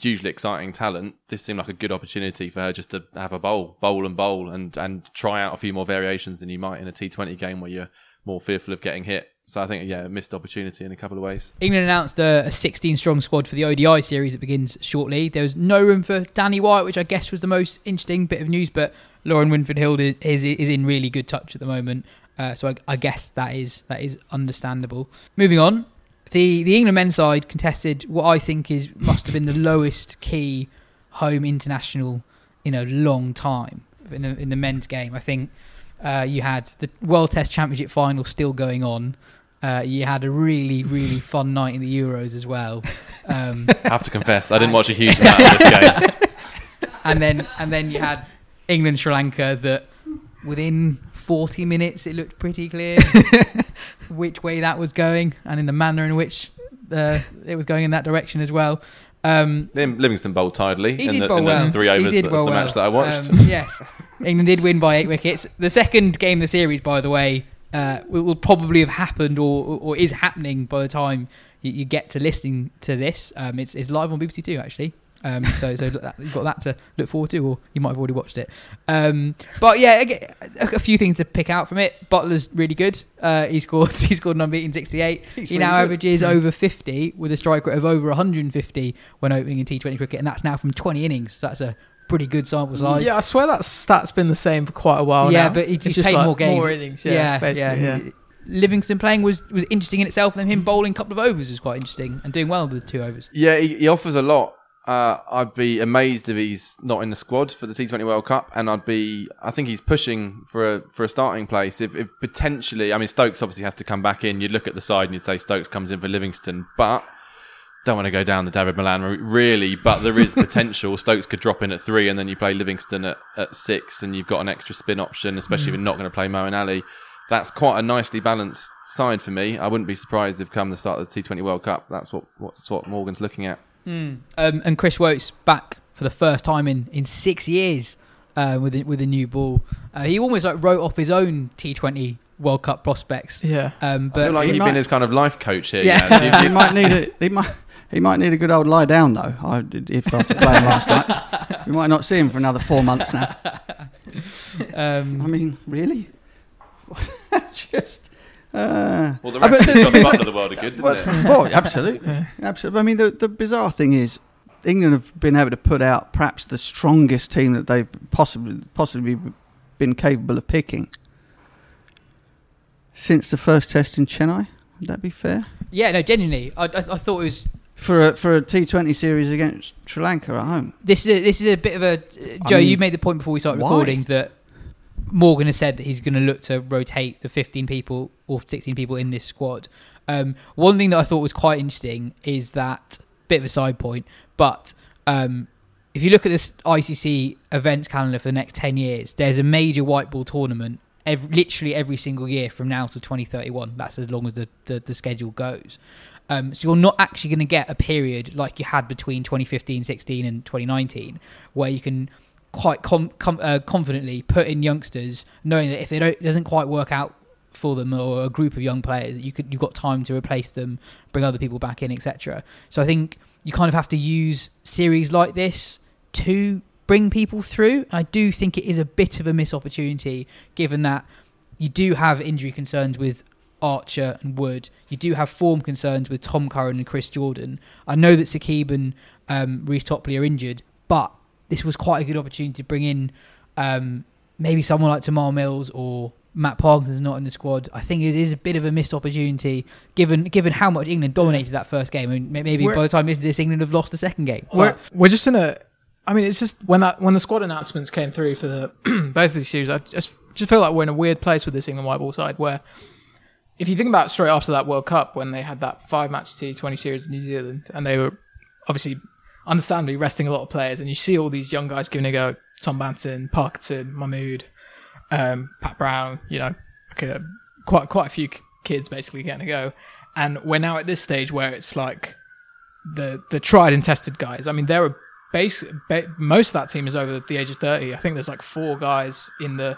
hugely exciting talent. This seemed like a good opportunity for her just to have a bowl, bowl and bowl, and and try out a few more variations than you might in a T20 game where you're more fearful of getting hit. So I think yeah, missed opportunity in a couple of ways. England announced a, a 16 strong squad for the ODI series that begins shortly. There was no room for Danni Wyatt, which I guess was the most interesting bit of news, but Lauren Winfield Hill is, is, is in really good touch at the moment. Uh, so I, I guess that is that is understandable. Moving on, the the England men's side contested what I think is must have been the lowest key home international in a long time in the in the men's game. I think uh, you had the World Test Championship final still going on. Uh, you had a really really fun night in the Euros as well. Um, I have to confess, I didn't watch a huge amount of this game. and then and then you had England Sri Lanka that within 40 minutes it looked pretty clear which way that was going and in the manner in which uh, it was going in that direction as well. Um, Livingstone bowled tidily he in, did the, bowl in well. the three overs did of bowl the well. match that I watched. Um, yes, England did win by eight wickets. The second game of the series, by the way, uh, will will probably have happened or, or is happening by the time you, you get to listening to this. Um, it's, it's live on BBC Two actually. Um, so so that- you've got that to look forward to, or you might have already watched it. Um, but yeah, again, a, a few things to pick out from it. Buttler's really good. Uh, he scored he scored an unbeaten 68. He's he really now good. averages over 50 with a strike rate of over 150 when opening in T20 cricket, and that's now from 20 innings. So that's a pretty good sample size. Yeah, I swear that stat's been the same for quite a while yeah, now. but he It's just just played like more games. more innings. Yeah, basically. yeah. Livingstone playing was was interesting in itself, and then him bowling a couple of overs was quite interesting and doing well with two overs. Yeah, he, he offers a lot. Uh, I'd be amazed if he's not in the squad for the T20 World Cup, and I'd be. I think he's pushing for a for a starting place. If, if potentially, I mean, Stokes obviously has to come back in. You'd look at the side and you'd say Stokes comes in for Livingstone, but don't want to go down the Dawid Malan route, really, but there is potential. Stokes could drop in at three, and then you play Livingstone at, at six, and you've got an extra spin option, especially if you're not going to play Moeen Ali. That's quite a nicely balanced side for me. I wouldn't be surprised if come the start of the T20 World Cup, that's what what's what Morgan's looking at. Um, and Chris Woakes back for the first time in, in six years uh, with a, with a new ball. Uh, he almost like wrote off his own T20 World Cup prospects. Yeah. Um, I feel but like he you've might- been his kind of life coach here. Yeah. Jazz. You- he might need a he might he might need a good old lie down though. I, if after playing last night, we might not see him for another four months now. I um, mean, really? Just. Uh, well, the rest mean, of Jos Buttler of the world are good, didn't well, it? well, absolutely, absolutely. I mean, the the bizarre thing is, England have been able to put out perhaps the strongest team that they've possibly possibly been capable of picking since the first test in Chennai. Would that be fair? yeah, no, genuinely, I, I, I thought it was. For a, for a T20 series against Sri Lanka at home. This is a, this is a bit of a Jo. mean, you made the point before we started why? recording that Morgan has said that he's going to look to rotate the 15 people or 16 people in this squad. Um, one thing that I thought was quite interesting is that bit of a side point, but um, if you look at this ICC events calendar for the next 10 years, there's a major white ball tournament every, literally every single year from now to 2031. That's as long as the, the, the schedule goes. Um, so you're not actually going to get a period like you had between 2015, 16, and 2019, where you can quite com- com- uh, confidently put in youngsters, knowing that if they don't it doesn't quite work out for them or a group of young players, you could you've got time to replace them, bring other people back in, etc. So I think you kind of have to use series like this to bring people through. I do think it is a bit of a miss opportunity, given that you do have injury concerns with Archer and Wood. You do have form concerns with Tom Curran and Chris Jordan. I know that Saqib and um, Reece Topley are injured, but this was quite a good opportunity to bring in um, maybe someone like Tymal Mills or Matt Parkinson's not in the squad. I think it is a bit of a missed opportunity given given how much England dominated that first game. I mean, maybe We're- by the time this this England have lost the second game. We're we're just in a. I mean, it's just when that when the squad announcements came through for the both of these series, I just just feel like we're in a weird place with this England white ball side where. If you think about straight after that World Cup when they had that five match T20 series in New Zealand and they were obviously understandably resting a lot of players and you see all these young guys giving a go Tom Banton, Parkinson, Mahmood, um, Pat Brown, you know, okay, quite quite a few kids basically getting a go. And we're now at this stage where it's like the the tried and tested guys. I mean, there are base ba- most of that team is over the age of thirty. I think there's like four guys in the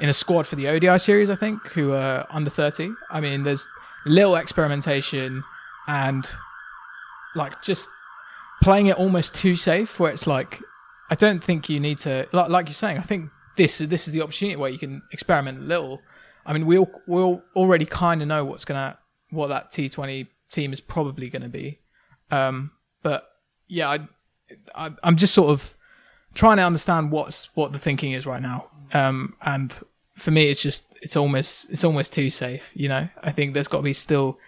in the squad for the ODI series. I think who are under thirty. I mean, there's little experimentation and like just playing it almost too safe, where it's like I don't think you need to like like you're saying. I think this this is the opportunity where you can experiment a little. I mean, we all we all already kind of know what's gonna what that T20 team is probably going to be. Um, but yeah, I, I, I'm just sort of trying to understand what's what the thinking is right now. Um, and for me, it's just it's almost it's almost too safe. You know, I think there's got to be still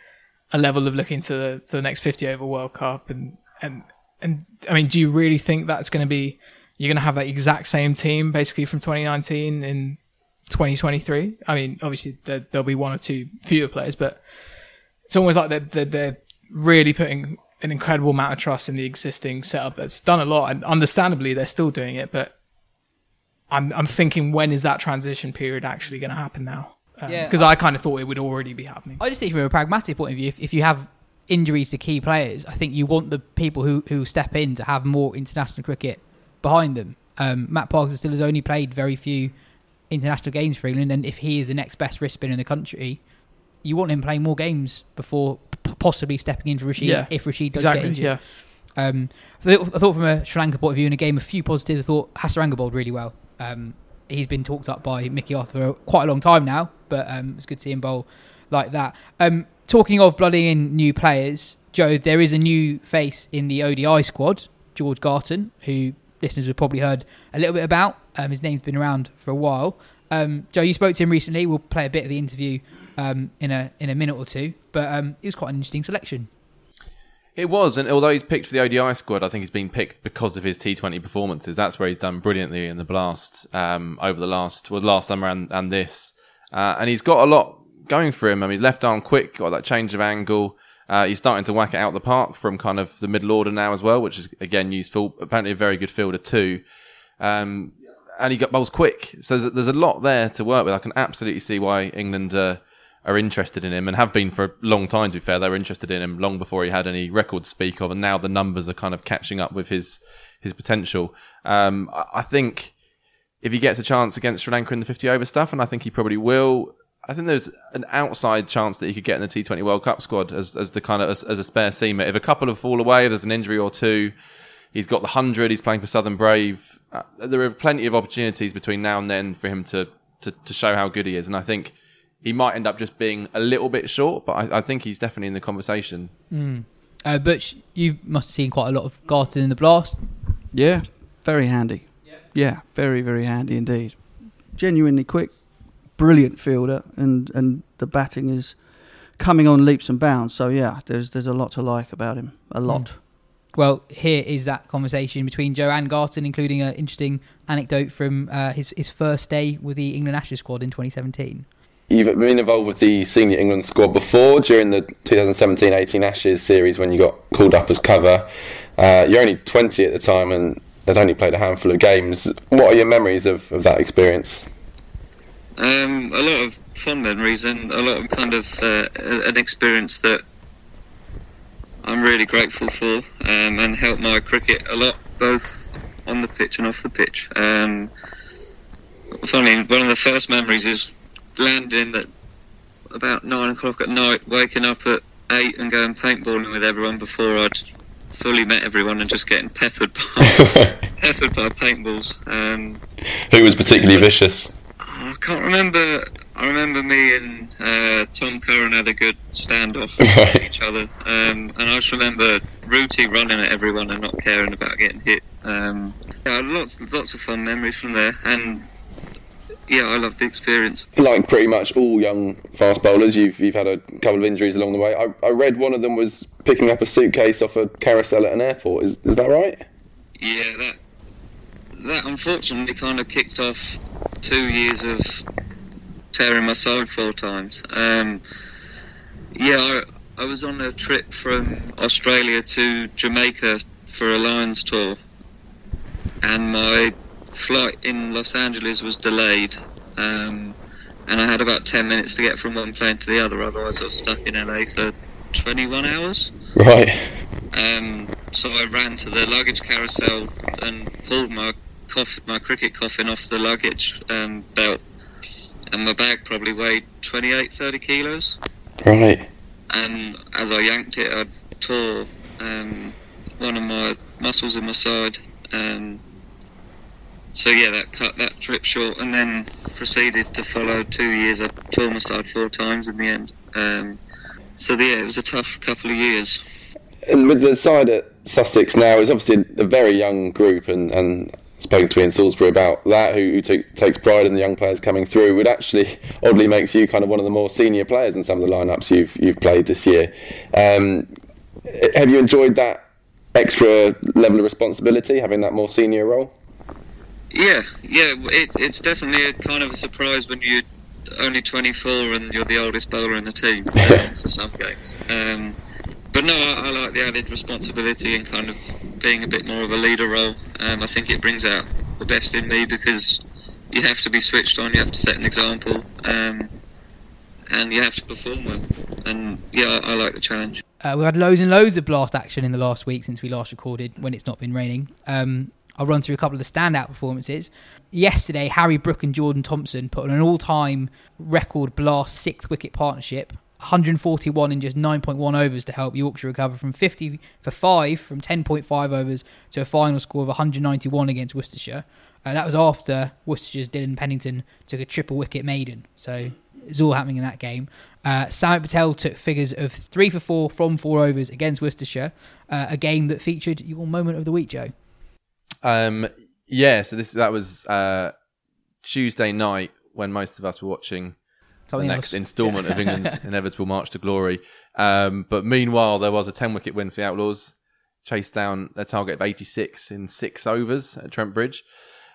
a level of looking to the to the next 50 over World Cup and and and I mean, do you really think that's going to be you're going to have that exact same team basically from 2019 in 2023? I mean, obviously there, there'll be one or two fewer players, but it's almost like they're, they're, they're really putting an incredible amount of trust in the existing setup that's done a lot, and understandably they're still doing it. But I'm I'm thinking when is that transition period actually going to happen now? Um, yeah, because I, kind of thought it would already be happening. I just think from a pragmatic point of view, if, if you have injuries to key players, I think you want the people who, who step in to have more international cricket behind them. Um, Matt Parkinson still has only played very few international games for England, and if he is the next best wrist spinner in the country, you want him playing more games before p- possibly stepping in for Rashid Yeah, if Rashid does exactly. get injured. Yeah. Um, I thought from a Sri Lanka point of view in a game, a few positives. I thought Hasaranga bowled really well. Um, he's been talked up by Mickey Arthur for quite a long time now, but um, it's good to see him bowl like that. Um, talking of blooding in new players, Jo, there is a new face in the ODI squad, George Garton, who listeners have probably heard a little bit about. Um, his name's been around for a while. Um, Jo, you spoke to him recently. We'll play a bit of the interview um, in a in a minute or two, but um, it was quite an interesting selection. It was, and although he's picked for the ODI squad, I think he's been picked because of his T20 performances. That's where he's done brilliantly in the Blast um, over the last, well, last summer and, and this. Uh, and he's got a lot going for him. I mean, left arm quick, got that change of angle. Uh, he's starting to whack it out the park from kind of the middle order now as well, which is again useful. Apparently, a very good fielder too. Um, and he got bowls quick. So there's, there's a lot there to work with. I can absolutely see why England uh, are interested in him and have been for a long time. To be fair, they were interested in him long before he had any record to speak of, and now the numbers are kind of catching up with his his potential. Um, I think if he gets a chance against Sri Lanka in the 50 over stuff, and I think he probably will. I think there's an outside chance that he could get in the T20 World Cup squad as, as the kind of as, as a spare seamer. If a couple of fall away, there's an injury or two, he's got the hundred. He's playing for Southern Brave. Uh, there are plenty of opportunities between now and then for him to, to to show how good he is, and I think he might end up just being a little bit short, but I, I think he's definitely in the conversation. Uh, Butch, you must have seen quite a lot of Garton in the blast. Yeah, very handy. Yeah, very very handy indeed. Genuinely quick, brilliant fielder, and and the batting is coming on leaps and bounds. So yeah, there's there's a lot to like about him. A lot. Well, here is that conversation between Jo and Garton, including an interesting anecdote from uh, his his first day with the England Ashes squad in 2017. You've been involved with the senior England squad before during the 2017-18 Ashes series when you got called up as cover. Uh, you're only 20 at the time and had only played a handful of games. What are your memories of, of that experience? Um, a lot of fond memories and a lot of kind of uh, an experience that I'm really grateful for um, and helped my cricket a lot, both on the pitch and off the pitch. Um, funny, one of the first memories is landing at about nine o'clock at night, waking up at eight and going paintballing with everyone before I'd fully met everyone and just getting peppered by peppered by paintballs. Um, Who was particularly vicious? I can't remember. I remember me and uh, Tom Curran had a good standoff with each other, um, and I just remember Rooty running at everyone and not caring about getting hit. Um, yeah, lots, lots of fun memories from there, and yeah, I love the experience. Like pretty much all young fast bowlers, you've you've had a couple of injuries along the way. I, I read one of them was picking up a suitcase off a carousel at an airport. Is is that right? Yeah, that that unfortunately kind of kicked off two years of tearing my side four times. Um, yeah, I, I was on a trip from Australia to Jamaica for a Lions tour, and my flight in Los Angeles was delayed. Um, and I had about 10 minutes to get from one plane to the other, otherwise I was stuck in LA for 21 hours. Right. Um, so I ran to the luggage carousel and pulled my coff- my cricket coffin off the luggage um, belt, and my bag probably weighed 28, 30 kilos. Right. And as I yanked it, I tore um, one of my muscles in my side. Um, so yeah, that cut that trip short, and then proceeded to follow two years. I tore my side four times in the end. Um, so yeah, it was a tough couple of years. And with the side at Sussex now, it's obviously a very young group, and, and spoken to Ian Salisbury about that, who, who take, takes pride in the young players coming through, would actually oddly makes you kind of one of the more senior players in some of the lineups you've you've played this year. Um, have you enjoyed that extra level of responsibility, having that more senior role? Yeah, yeah, it, it's definitely a kind of a surprise when you're only 24 and you're the oldest bowler in the team for some games. Um, but no, I, I like the added responsibility and kind of being a bit more of a leader role. Um, I think it brings out the best in me because you have to be switched on, you have to set an example, um, and you have to perform well. And yeah, I, I like the challenge. Uh, we've had loads and loads of blast action in the last week since we last recorded when it's not been raining. Um, I'll run through a couple of the standout performances. Yesterday, Harry Brook and Jordan Thompson put on an all time record blast sixth wicket partnership. 141 in just 9.1 overs to help Yorkshire recover from 50 for 5 from 10.5 overs to a final score of 191 against Worcestershire. Uh, that was after Worcestershire's Dylan Pennington took a triple wicket maiden. So it's all happening in that game. Uh, Samit Patel took figures of 3 for 4 from 4 overs against Worcestershire, uh, a game that featured your moment of the week, Jo. Um, yeah, so this that was uh, Tuesday night when most of us were watching Something the next else. instalment of England's inevitable march to glory. Um, but meanwhile, there was a 10 wicket win for the Outlaws, chased down their target of 86 in six overs at Trent Bridge.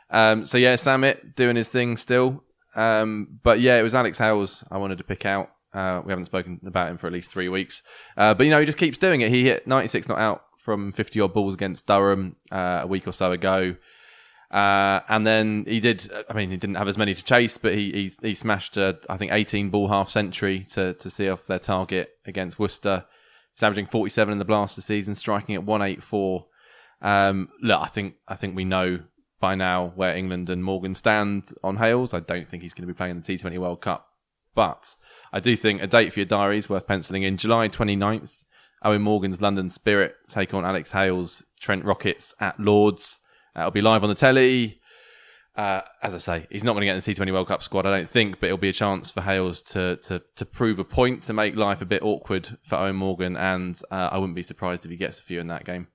Um, so yeah, Samit doing his thing still. Um, but yeah, it was Alex Hales I wanted to pick out. Uh, we haven't spoken about him for at least three weeks. Uh, but, you know, he just keeps doing it. He hit 96 not out from 50 odd balls against Durham uh, a week or so ago. Uh, and then he did, I mean, he didn't have as many to chase, but he, he, he smashed, a, I think, 18 ball half century to, to see off their target against Worcester. He's averaging 47 in the blast Blaster season, striking at 184. Um, look, I think, I think we know by now where England and Morgan stand on Hales. I don't think he's going to be playing the T20 World Cup, but I do think a date for your diary is worth penciling in. July 29th, Eoin Morgan's London Spirit take on Alex Hales, Trent Rockets at Lords. Uh, it'll be live on the telly. Uh, as I say, he's not going to get in the T20 World Cup squad, I don't think, but it'll be a chance for Hales to, to, to prove a point, to make life a bit awkward for Eoin Morgan, and uh, I wouldn't be surprised if he gets a few in that game.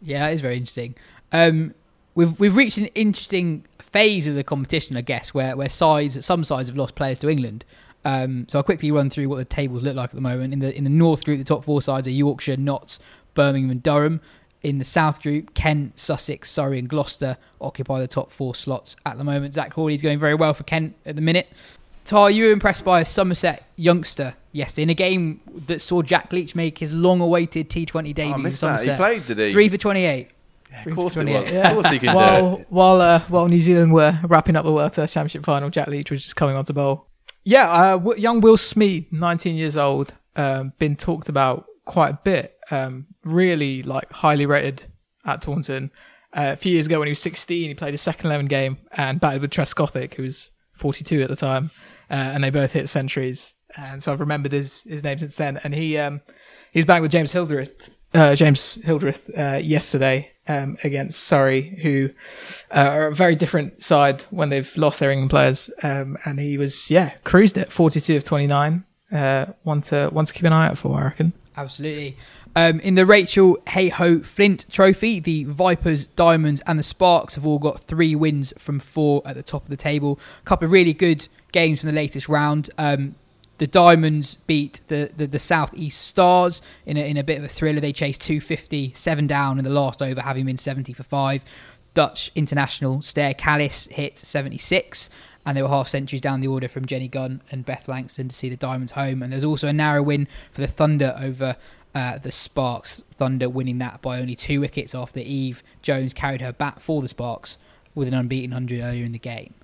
Yeah, it is very interesting. Um, we've we've reached an interesting phase of the competition, I guess, where where sides some sides have lost players to England. Um, so I'll quickly run through what the tables look like at the moment. In the in the North group, the top four sides are Yorkshire, Notts, Birmingham, and Durham. In the South group, Kent, Sussex, Surrey, and Gloucester occupy the top four slots at the moment. Zak Crawley's going very well for Kent at the minute. Taha, you were impressed by a Somerset youngster yesterday in a game that saw Jack Leach make his long-awaited T20 debut. Oh, I in missed that. He played, did he? Three for 28. of course it 28. was. Of course he can do while it. while uh, while New Zealand were wrapping up the World Test Championship final, Jack Leach was just coming on to bowl. Yeah, uh, young Will Smeed, 19 years old, um, been talked about quite a bit. Um, really like highly rated at Taunton. Uh, a few years ago when he was 16, he played a second 11 game and batted with Trescothick, who was 42 at the time, uh, and they both hit centuries. And so I've remembered his his name since then. And he um, he was back with James Hildreth, uh, James Hildreth uh, yesterday um, against Surrey, who uh, are a very different side when they've lost their England players. Um, and he was yeah cruised it, 42 of 29. Uh, one to one to keep an eye out for, I reckon. Absolutely. Um, in the Rachael Heyhoe Flint Trophy, the Vipers, Diamonds, and the Sparks have all got three wins from four at the top of the table. A couple of really good games from the latest round. Um, the Diamonds beat the, the, the Southeast Stars in a, in a bit of a thriller. They chased 250, seven down in the last over, having been 70 for five. Dutch international Sterre Kalis hit 76, and they were half centuries down the order from Jenny Gunn and Beth Langston to see the Diamonds home. And there's also a narrow win for the Thunder over uh, the Sparks. Thunder winning that by only two wickets after Eve Jones carried her bat for the Sparks with an unbeaten 100 earlier in the game.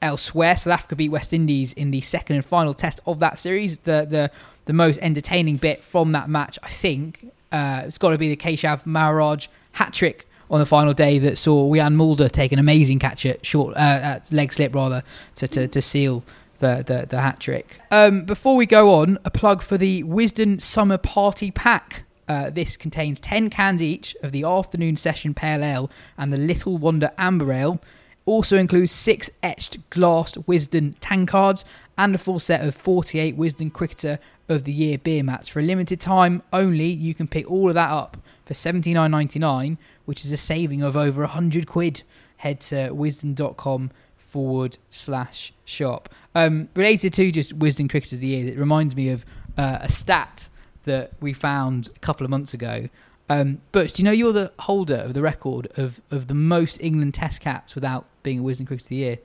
Elsewhere, South Africa beat West Indies in the second and final test of that series. The the the most entertaining bit from that match, I think, uh, it's got to be the Keshav Maharaj hat trick on the final day that saw Wian Mulder take an amazing catch at short uh, at leg slip rather to, to, to seal the, the, the hat trick. Um, before we go on, a plug for the Wisden Summer Party Pack. Uh, this contains 10 cans each of the afternoon session pale ale and the Little Wonder Amber Ale. Also includes six etched glassed Wisden tankards and a full set of 48 Wisden Cricketer of the Year beer mats. For a limited time only, you can pick all of that up for 79.99, which is a saving of over 100 quid. Head to wisden.com forward slash shop. Um, related to just Wisden Cricketers of the Year, it reminds me of uh, a stat that we found a couple of months ago. Um, Butch, do you know you're the holder of the record of, of the most England Test caps without being a Wisden Cricketer of the Year?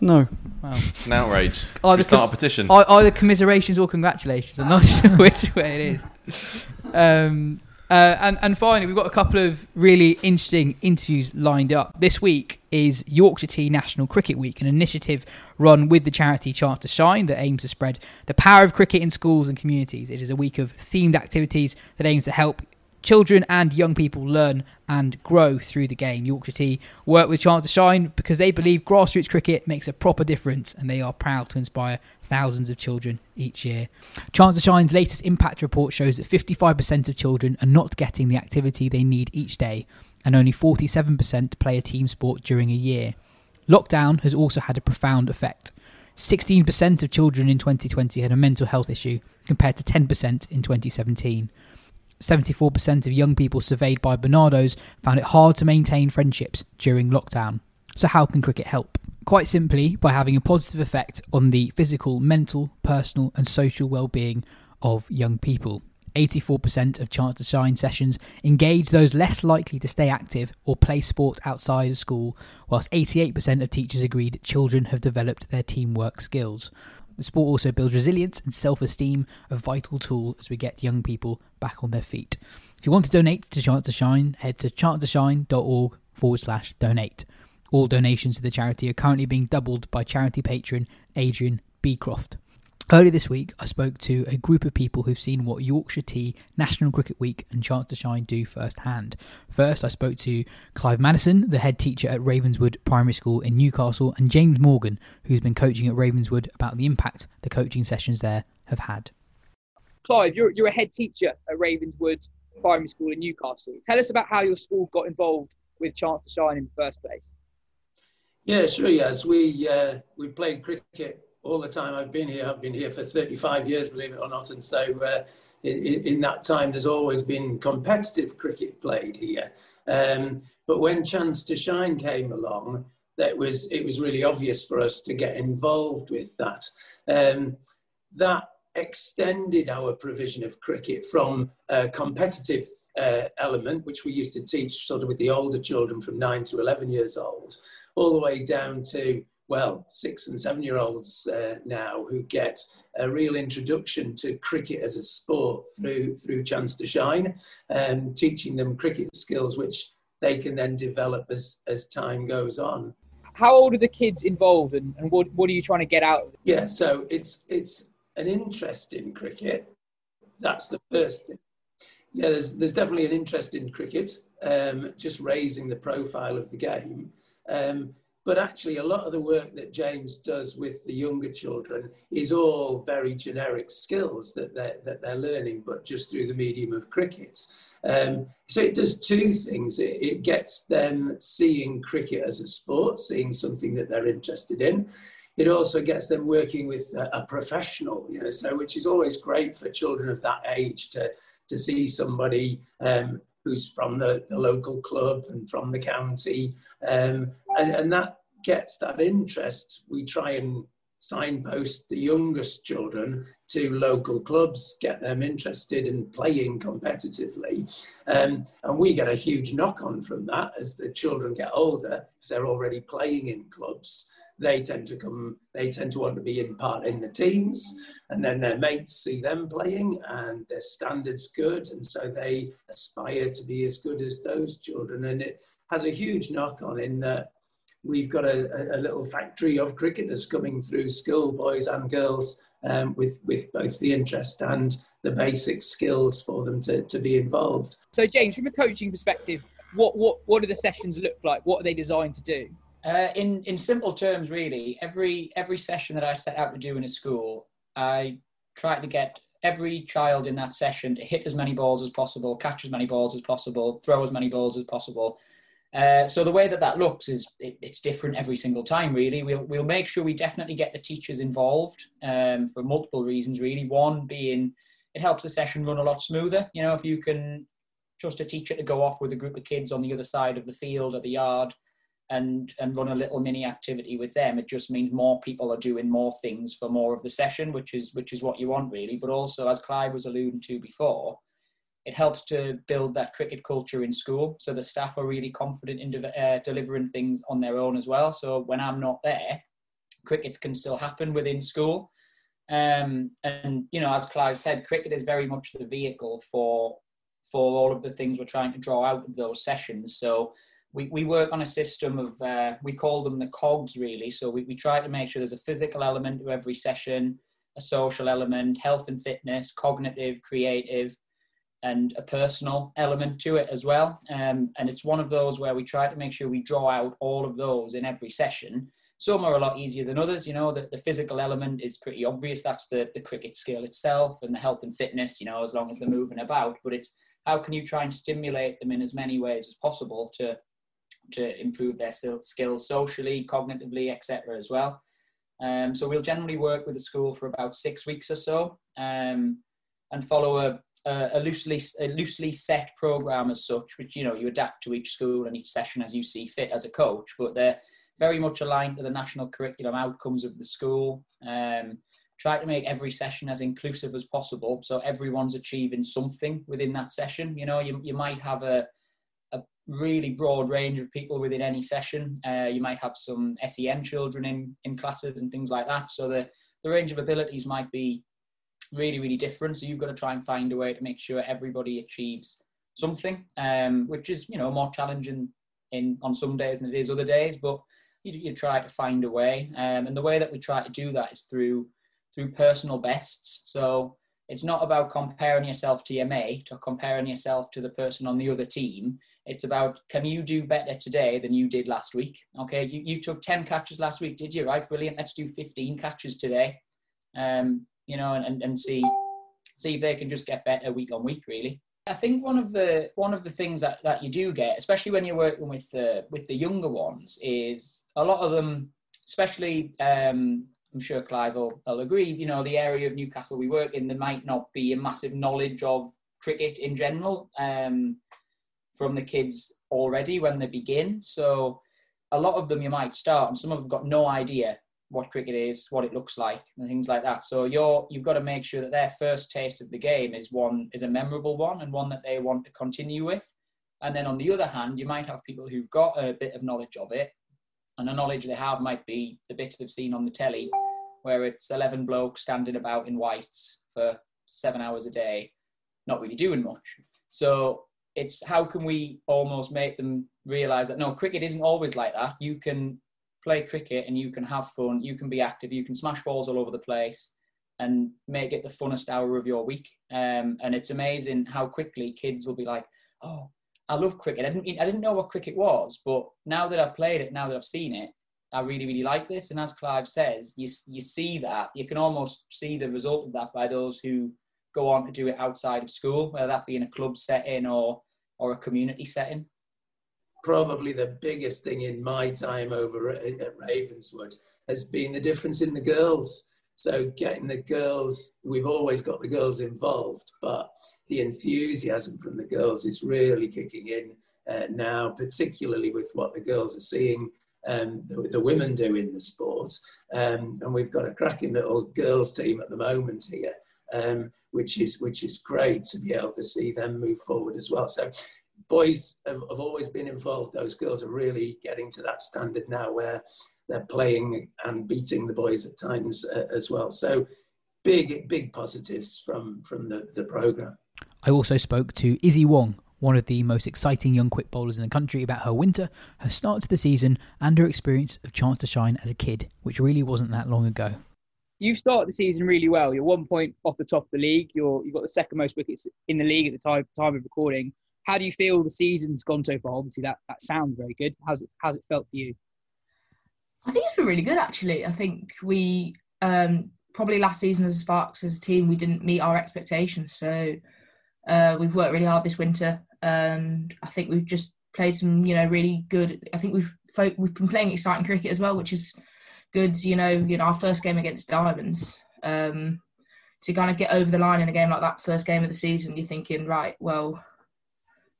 No. Wow. It's an outrage. Should Either we start com- a petition? Either commiserations or congratulations. I'm not sure which way it is. Um, uh, and, and finally, we've got a couple of really interesting interviews lined up. This week is Yorkshire Tea National Cricket Week, an initiative run with the charity Chance to Shine that aims to spread the power of cricket in schools and communities. It is a week of themed activities that aims to help children and young people learn and grow through the game. Yorkshire Tea work with Chance to Shine because they believe grassroots cricket makes a proper difference and they are proud to inspire thousands of children each year. Chance to Shine's latest impact report shows that 55% of children are not getting the activity they need each day and only 47% play a team sport during a year. Lockdown has also had a profound effect. 16% of children in 2020 had a mental health issue compared to 10% in 2017. 74% of young people surveyed by Barnardo's found it hard to maintain friendships during lockdown. So, how can cricket help? Quite simply, by having a positive effect on the physical, mental, personal, and social well being of young people. 84% of Chance to Shine sessions engage those less likely to stay active or play sport outside of school, whilst 88% of teachers agreed children have developed their teamwork skills. The sport also builds resilience and self esteem, a vital tool as we get young people back on their feet. If you want to donate to Chance to Shine, head to chancetoshine.org forward slash donate. All donations to the charity are currently being doubled by charity patron Adrian Beecroft. Earlier this week, I spoke to a group of people who've seen what Yorkshire Tea, National Cricket Week, and Chance to Shine do firsthand. First, I spoke to Clive Madison, the head teacher at Ravenswood Primary School in Newcastle, and James Morgan, who's been coaching at Ravenswood, about the impact the coaching sessions there have had. Clive, you're, you're a head teacher at Ravenswood Primary School in Newcastle. Tell us about how your school got involved with Chance to Shine in the first place. Yeah, sure. Yes, we uh, we played cricket all the time I've been here. I've been here for 35 years, believe it or not. And so uh, in, in, that time, there's always been competitive cricket played here. Um, but when Chance to Shine came along, that was it was really obvious for us to get involved with that. Um, that extended our provision of cricket from a competitive uh, element, which we used to teach sort of with the older children from nine to 11 years old, all the way down to well, six and seven year olds uh, now who get a real introduction to cricket as a sport through, through Chance to Shine, um, teaching them cricket skills which they can then develop as, as time goes on. How old are the kids involved and, and what, what are you trying to get out? Yeah, so it's, it's an interest in cricket. That's the first thing. Yeah, there's, there's definitely an interest in cricket, um, just raising the profile of the game. Um, but actually, a lot of the work that James does with the younger children is all very generic skills that they're, that they're learning, but just through the medium of cricket. Um, so it does two things. It, it gets them seeing cricket as a sport, seeing something that they're interested in. It also gets them working with a, professional, you know, so which is always great for children of that age to to see somebody um, who's from the, the local club and from the county. Um, and, and that gets that interest. We try and signpost the youngest children to local clubs, get them interested in playing competitively. Um, and we get a huge knock on from that as the children get older, if they're already playing in clubs they tend to come, they tend to want to be in part in the teams, and then their mates see them playing, and their standards good, and so they aspire to be as good as those children, and it has a huge knock on in that we've got a, a little factory of cricketers coming through school, boys and girls, um, with with both the interest and the basic skills for them to, to be involved. So, James, from a coaching perspective, what what what do the sessions look like? What are they designed to do? Uh, in in simple terms, really, every every session that I set out to do in a school, I try to get every child in that session to hit as many balls as possible, catch as many balls as possible, throw as many balls as possible. Uh, so the way that that looks is it, it's different every single time. Really, we'll we'll make sure we definitely get the teachers involved um, for multiple reasons. Really, one being it helps the session run a lot smoother. You know, if you can trust a teacher to go off with a group of kids on the other side of the field or the yard and and run a little mini activity with them it just means more people are doing more things for more of the session which is which is what you want really but also as clive was alluding to before it helps to build that cricket culture in school so the staff are really confident in de- uh, delivering things on their own as well. So when i'm not there cricket can still happen within school. Um, and you know as clive said cricket is very much the vehicle for for all of the things we're trying to draw out of those sessions. So we, we work on a system of uh, we call them the cogs really. So we, we try to make sure there's a physical element to every session a social element health and fitness cognitive creative and a personal element to it as well um, and it's one of those where we try to make sure we draw out all of those in every session some are a lot easier than others you know the, the physical element is pretty obvious that's the, the cricket skill itself and the health and fitness you know as long as they're moving about but it's how can you try and stimulate them in as many ways as possible to to improve their skills socially, cognitively, etc. as well. Um, so we'll generally work with the school for about six weeks or so um, and follow a, a, a, loosely a loosely set program as such, which you know you adapt to each school and each session as you see fit as a coach. But they're very much aligned to the national curriculum outcomes of the school. Um, try to make every session as inclusive as possible, so everyone's achieving something within that session. You know, you you might have a really broad range of people within any session. Uh, you might have some SEN children in, in classes and things like that. So the, the range of abilities might be really, really different. So you've got to try and find a way to make sure everybody achieves something, um, which is you know more challenging in on some days than it is other days. But you, you try to find a way, um, and the way that we try to do that is through through personal bests. So it's not about comparing yourself to your mate or comparing yourself to the person on the other team. It's about can you do better today than you did last week? Okay, you, you took 10 catches last week, did you? Right, brilliant. Let's do 15 catches today. Um, you know, and, and see see if they can just get better week on week, really. I think one of the one of the things that, that you do get, especially when you're working with the with the younger ones, is a lot of them, especially um, I'm sure Clive will, will agree, you know, the area of Newcastle we work in, there might not be a massive knowledge of cricket in general um, from the kids already when they begin. So a lot of them you might start and some of them got no idea what cricket is, what it looks like, and things like that. So you're you've got to make sure that their first taste of the game is one is a memorable one and one that they want to continue with. And then on the other hand, you might have people who've got a bit of knowledge of it and the knowledge they have might be the bits they've seen on the telly, where it's 11 blokes standing about in whites for seven hours a day, not really doing much. So it's how can we almost make them realize that no, cricket isn't always like that. You can play cricket and you can have fun, you can be active, you can smash balls all over the place and make it the funnest hour of your week. Um, and it's amazing how quickly kids will be like, oh, I love cricket. I didn't, I didn't know what cricket was, but now that I've played it, now that I've seen it, I really, really like this. And as Clive says, you, you see that, you can almost see the result of that by those who go on to do it outside of school, whether that be in a club setting or, or a community setting. Probably the biggest thing in my time over at, Ravenswood has been the difference in the girls. So getting the girls, we've always got the girls involved, but the enthusiasm from the girls is really kicking in uh, now, particularly with what the girls are seeing um, the, the, women do in the sport. Um, and we've got a cracking little girls team at the moment here, um, which is which is great to be able to see them move forward as well. So boys have, have always been involved. Those girls are really getting to that standard now where they're playing and beating the boys at times uh, as well. So big, big positives from, from the, the programme. I also spoke to Issy Wong, one of the most exciting young quick bowlers in the country, about her winter, her start to the season, and her experience of Chance to Shine as a kid, which really wasn't that long ago. You've started the season really well. You're one point off the top of the league. You're, you've got the second most wickets in the league at the time, time of recording. How do you feel the season's gone so far? Obviously, that, that sounds very good. How's it, how's it felt for you? I think it's been really good actually. I think we um, probably last season as a Sparks as a team we didn't meet our expectations. So uh, we've worked really hard this winter, and I think we've just played some you know really good. I think we've we've been playing exciting cricket as well, which is good. You know, you know our first game against Diamonds. Um, to kind of get over the line in a game like that, first game of the season, you're thinking, right, well,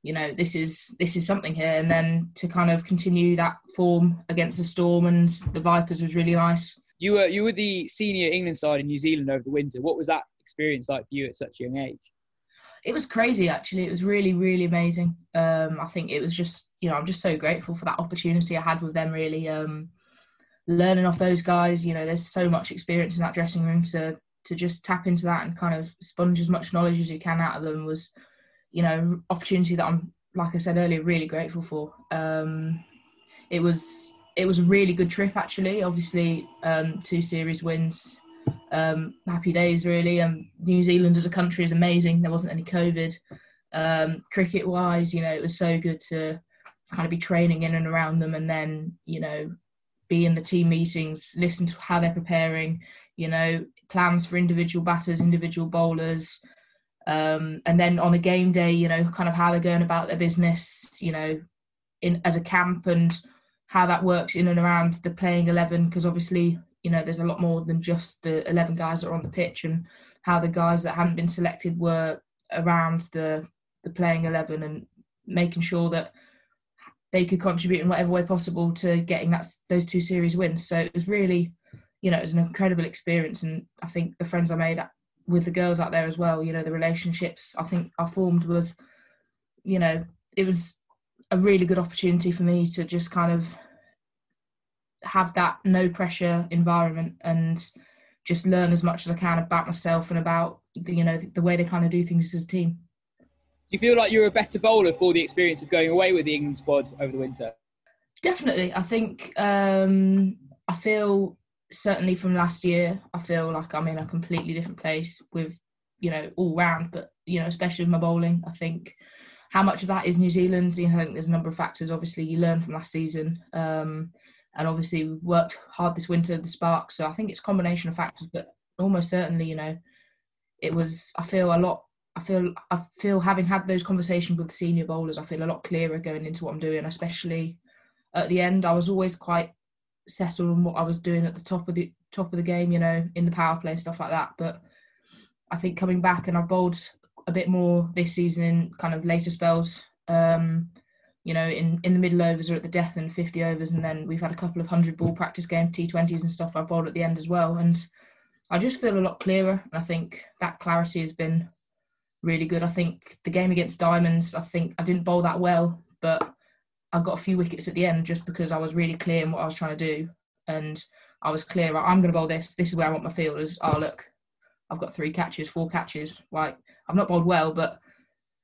you know this is this is something here. And then to kind of continue that form against the storm and the vipers was really nice. You were you were the senior england side in new zealand over the winter. What was that experience like for you at such a young age? It was crazy actually. It was really really amazing. Um, i think it was just you know i'm just so grateful for that opportunity i had with them really. Um, learning off those guys you know there's so much experience in that dressing room so to just tap into that and kind of sponge as much knowledge as you can out of them was you know, opportunity that I'm, like I said earlier, really grateful for. Um, it was it was a really good trip actually. Obviously, um, two series wins, um, happy days really. And New Zealand as a country is amazing. There wasn't any COVID. Um, cricket wise, you know, it was so good to kind of be training in and around them, and then you know, be in the team meetings, listen to how they're preparing. You know, plans for individual batters, individual bowlers um, and then on a game day, you know, kind of how they're going about their business, you know, in as a camp and how that works in and around the playing eleven. Because obviously, you know, there's a lot more than just the eleven guys that are on the pitch, and how the guys that hadn't been selected were around the the playing eleven and making sure that they could contribute in whatever way possible to getting that those two series wins. So it was really, you know, it was an incredible experience, and I think the friends I made with the girls out there as well. You know, the relationships I think I formed was, you know, it was a really good opportunity for me to just kind of have that no pressure environment and just learn as much as I can about myself and about the, you know the, way they kind of do things as a team. Do you feel like you're a better bowler for the experience of going away with the England squad over the winter? Definitely, I think um, I feel certainly from last year. I feel like I'm in a completely different place with you know all round, but you know especially with my bowling. I think how much of that is New Zealand? You know, I think there's a number of factors. Obviously, you learn from last season. Um, and obviously we worked hard this winter at the spark so i think it's a combination of factors but almost certainly you know it was i feel a lot i feel i feel having had those conversations with senior bowlers i feel a lot clearer going into what i'm doing especially at the end i was always quite settled on what i was doing at the top of the top of the game you know in the power play and stuff like that but i think coming back and i've bowled a bit more this season in kind of later spells um you know, in, in the middle overs or at the death and 50 overs. And then we've had a couple of 100 ball practice games, T20s and stuff I've bowled at the end as well. And I just feel a lot clearer. And I think that clarity has been really good. I think the game against Diamonds, I think I didn't bowl that well, but I got a few wickets at the end just because I was really clear in what I was trying to do. And I was clear, I'm going to bowl this. This is where I want my fielders. Oh, look, I've got three catches, four catches. Like, I've not bowled well, but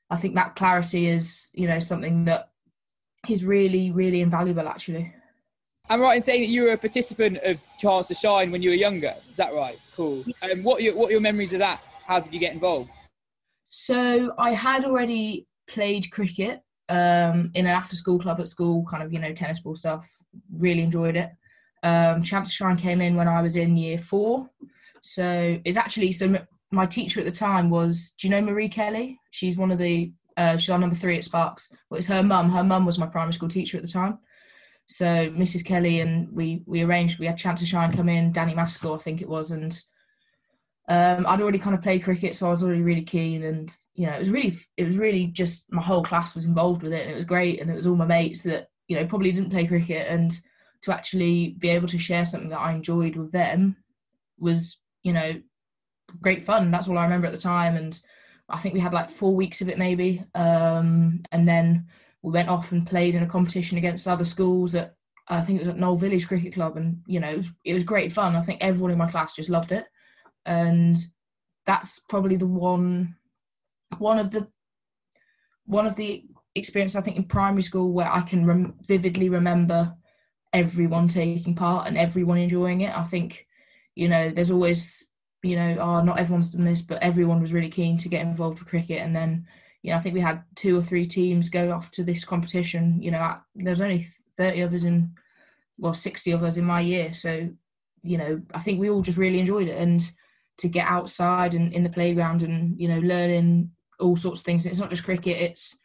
I think that clarity is, you know, something that is really, really invaluable actually. I'm right in saying that you were a participant of Chance to Shine when you were younger. Is that right? Cool. And um, what are your, what are your memories of that? How did you get involved? So I had already played cricket um, in an after-school club at school, kind of you know tennis ball stuff. Really enjoyed it. Um, Chance Shine came in when I was in year four. So it's actually so my teacher at the time was. Do you know Marie Kelly? She's one of the uh, she's on number three at Sparks. Well, it's her mum. Her mum was my primary school teacher at the time. So Mrs. Kelly and we we arranged. We had Chance Shine come in. Danny Maskell, I think it was, and um, I'd already kind of played cricket, so I was already really keen. And you know, it was really it was really just my whole class was involved with it, and it was great. And it was all my mates that you know probably didn't play cricket, and to actually be able to share something that I enjoyed with them was you know great fun. That's all I remember at the time, and I think we had like four weeks of it maybe, um, and then we went off and played in a competition against other schools at I think it was at Knowle Village Cricket Club, and you know it was, it was great fun. I think everyone in my class just loved it, and that's probably the one one of the one of the experience I think in primary school where I can rem- vividly remember everyone taking part and everyone enjoying it. I think you know there's always you know, oh, not everyone's done this, but everyone was really keen to get involved with cricket. And then, you know, I think we had two or three teams go off to this competition. You know, there's only 30 of us in, well, 60 of us in my year. So, you know, I think we all just really enjoyed it. And to get outside and in the playground and, you know, learning all sorts of things. It's not just cricket, it's,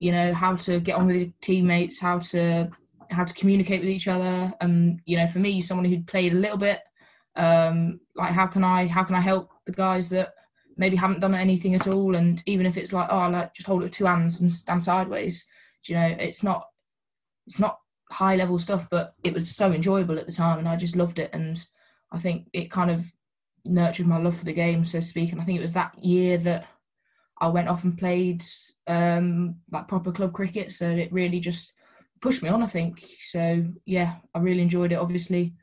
you know, how to get on with your teammates, how to how to communicate with each other. And, you know, for me, someone who'd played a little bit um, like how can I how can I help the guys that maybe haven't done anything at all and even if it's like oh like just hold it with two hands and stand sideways you know it's not it's not high level stuff but it was so enjoyable at the time and I just loved it and I think it kind of nurtured my love for the game so to speak and I think it was that year that I went off and played um, like proper club cricket so it really just pushed me on I think so yeah I really enjoyed it obviously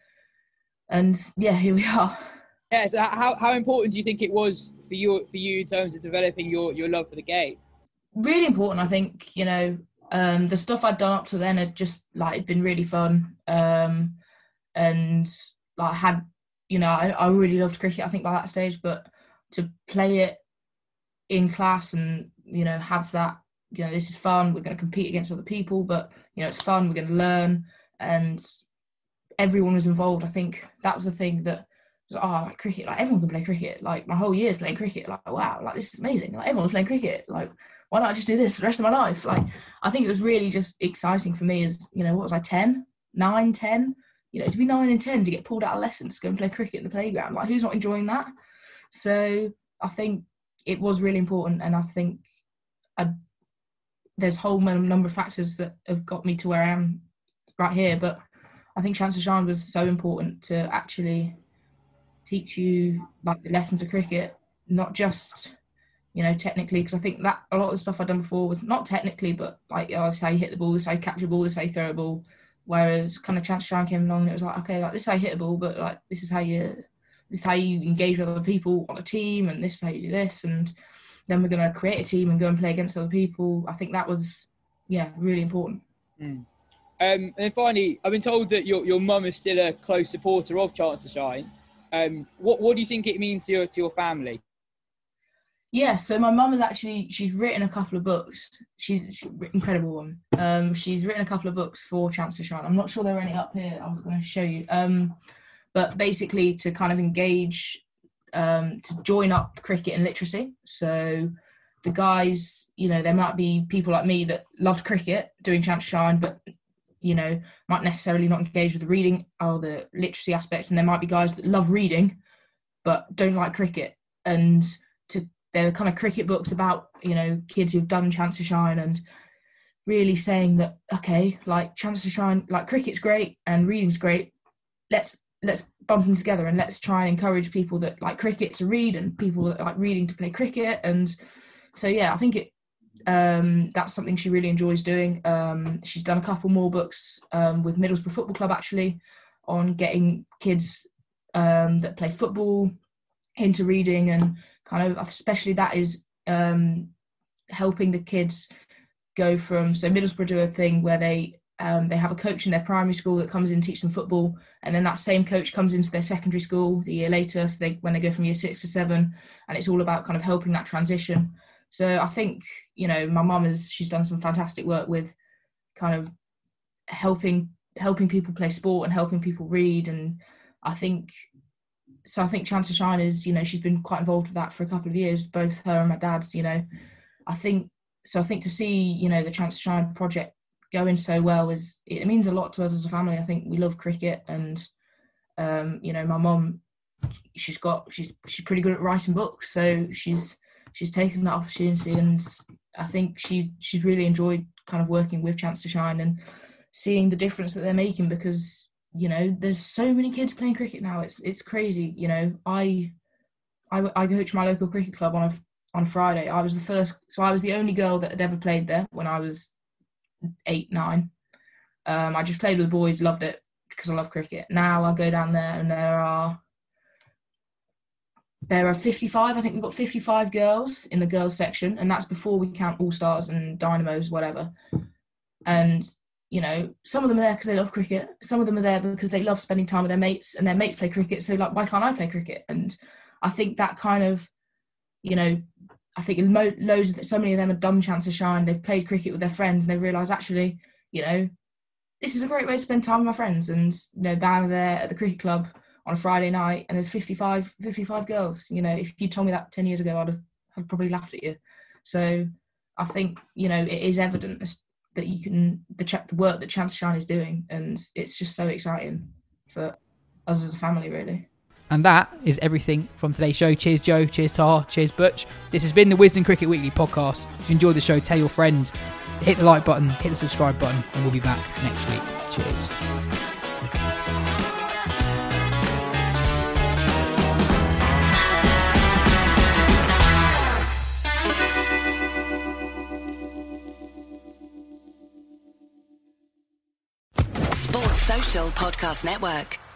and yeah, here we are. Yeah. So how how important do you think it was for you for you in terms of developing your your love for the game? Really important. I think you know um, the stuff I'd done up to then had just like it'd been really fun, um, and like had you know I, I really loved cricket. I think by that stage, but to play it in class and you know have that you know this is fun. We're going to compete against other people, but you know it's fun. We're going to learn and everyone was involved. I think that was the thing that was, oh, like cricket, like everyone can play cricket. Like my whole year's playing cricket. Like wow, like this is amazing. Like everyone's playing cricket. Like why don't I just do this the rest of my life? Like I think it was really just exciting for me as you know what was I 10, 9, 10? You know to be nine and ten to get pulled out of lessons to go and play cricket in the playground. Like who's not enjoying that? So I think it was really important, and I think I, there's a whole number of factors that have got me to where I am right here, but I think Chance to Shine was so important to actually teach you like the lessons of cricket, not just you know technically. Because I think that a lot of the stuff I'd done before was not technically, but like is how hit the ball, you catch a ball, you throw a ball. Whereas kind of Chance Shine came along and it was like okay, like this is how you hit a ball, but like this is how you this is how you engage with other people on a team, and this is how you do this, and then we're to create a team and go and play against other people. I think that was, yeah, really important. Mm. Um, and finally, I've been told that your, your mum is still a close supporter of Chance to Shine. Um, what what do you think it means to your to your family? Yeah, so my mum has actually she's written a couple of books. She's, she's incredible one. Um, she's written a couple of books for Chance to Shine. I'm not sure there are any up here. I was going to show you. Um, but basically to kind of engage, um, to join up cricket and literacy. So the guys, you know, there might be people like me that loved cricket doing Chance to Shine, but you know, might necessarily not engage with the reading or the literacy aspect. And there might be guys that love reading, but don't like cricket. And there are kind of cricket books about, you know, kids who've done Chance to Shine and really saying that, okay, like Chance to Shine, like cricket's great and reading's great. Let's let's bump them together and let's try and encourage people that like cricket to read and people that like reading to play cricket. And so yeah, I think it um, that's something she really enjoys doing. Um, she's done a couple more books um, with Middlesbrough Football Club actually on getting kids um, that play football into reading and kind of especially that is um, helping the kids go from so Middlesbrough do a thing where they um, they have a coach in their primary school that comes in and teach them football, and then that same coach comes into their secondary school the year later. So they when they go from year six to seven, and it's all about kind of helping that transition. So I think you know my mum is she's done some fantastic work with kind of helping helping people play sport and helping people read and I think so I think Chance to Shine is you know she's been quite involved with that for a couple of years both her and my dad's you know. I think so I think to see you know the Chance to Shine project going so well is it means a lot to us as a family. I think we love cricket and um, you know my mom she's got she's she's pretty good at writing books so she's she's taken that opportunity, and I think she she's really enjoyed kind of working with Chance to Shine and seeing the difference that they're making because you know there's so many kids playing cricket now. It's it's crazy. You know, I I, I coach my local cricket club on a on Friday. I was the first, so I was the only girl that had ever played there when I was eight nine. Um, I just played with boys, loved it because I love cricket. Now I go down there and there are there are 55 i think we've got 55 girls in the girls section and that's before we count all stars and dynamos whatever and you know some of them are there because they love cricket some of them are there because they love spending time with their mates and their mates play cricket so like why can't i play cricket and i think that kind of you know i think mo- loads of so many of them have done chance to shine they've played cricket with their friends and they realise actually you know this is a great way to spend time with my friends and you know down there at the cricket club on a Friday night and there's 55, 55 girls. You know, if you told me that 10 years ago, I'd have I'd probably laughed at you. So I think, you know, it is evident that you can, the, ch- the work that Chance Shine is doing. And it's just so exciting for us as a family, really. And that is everything from today's show. Cheers, Jo. Cheers, Tar. Cheers, Butch. This has been the Wisden Cricket Weekly podcast. If you enjoyed the show, tell your friends. Hit the like button, hit the subscribe button, and we'll be back next week. Cheers. Podcast Network.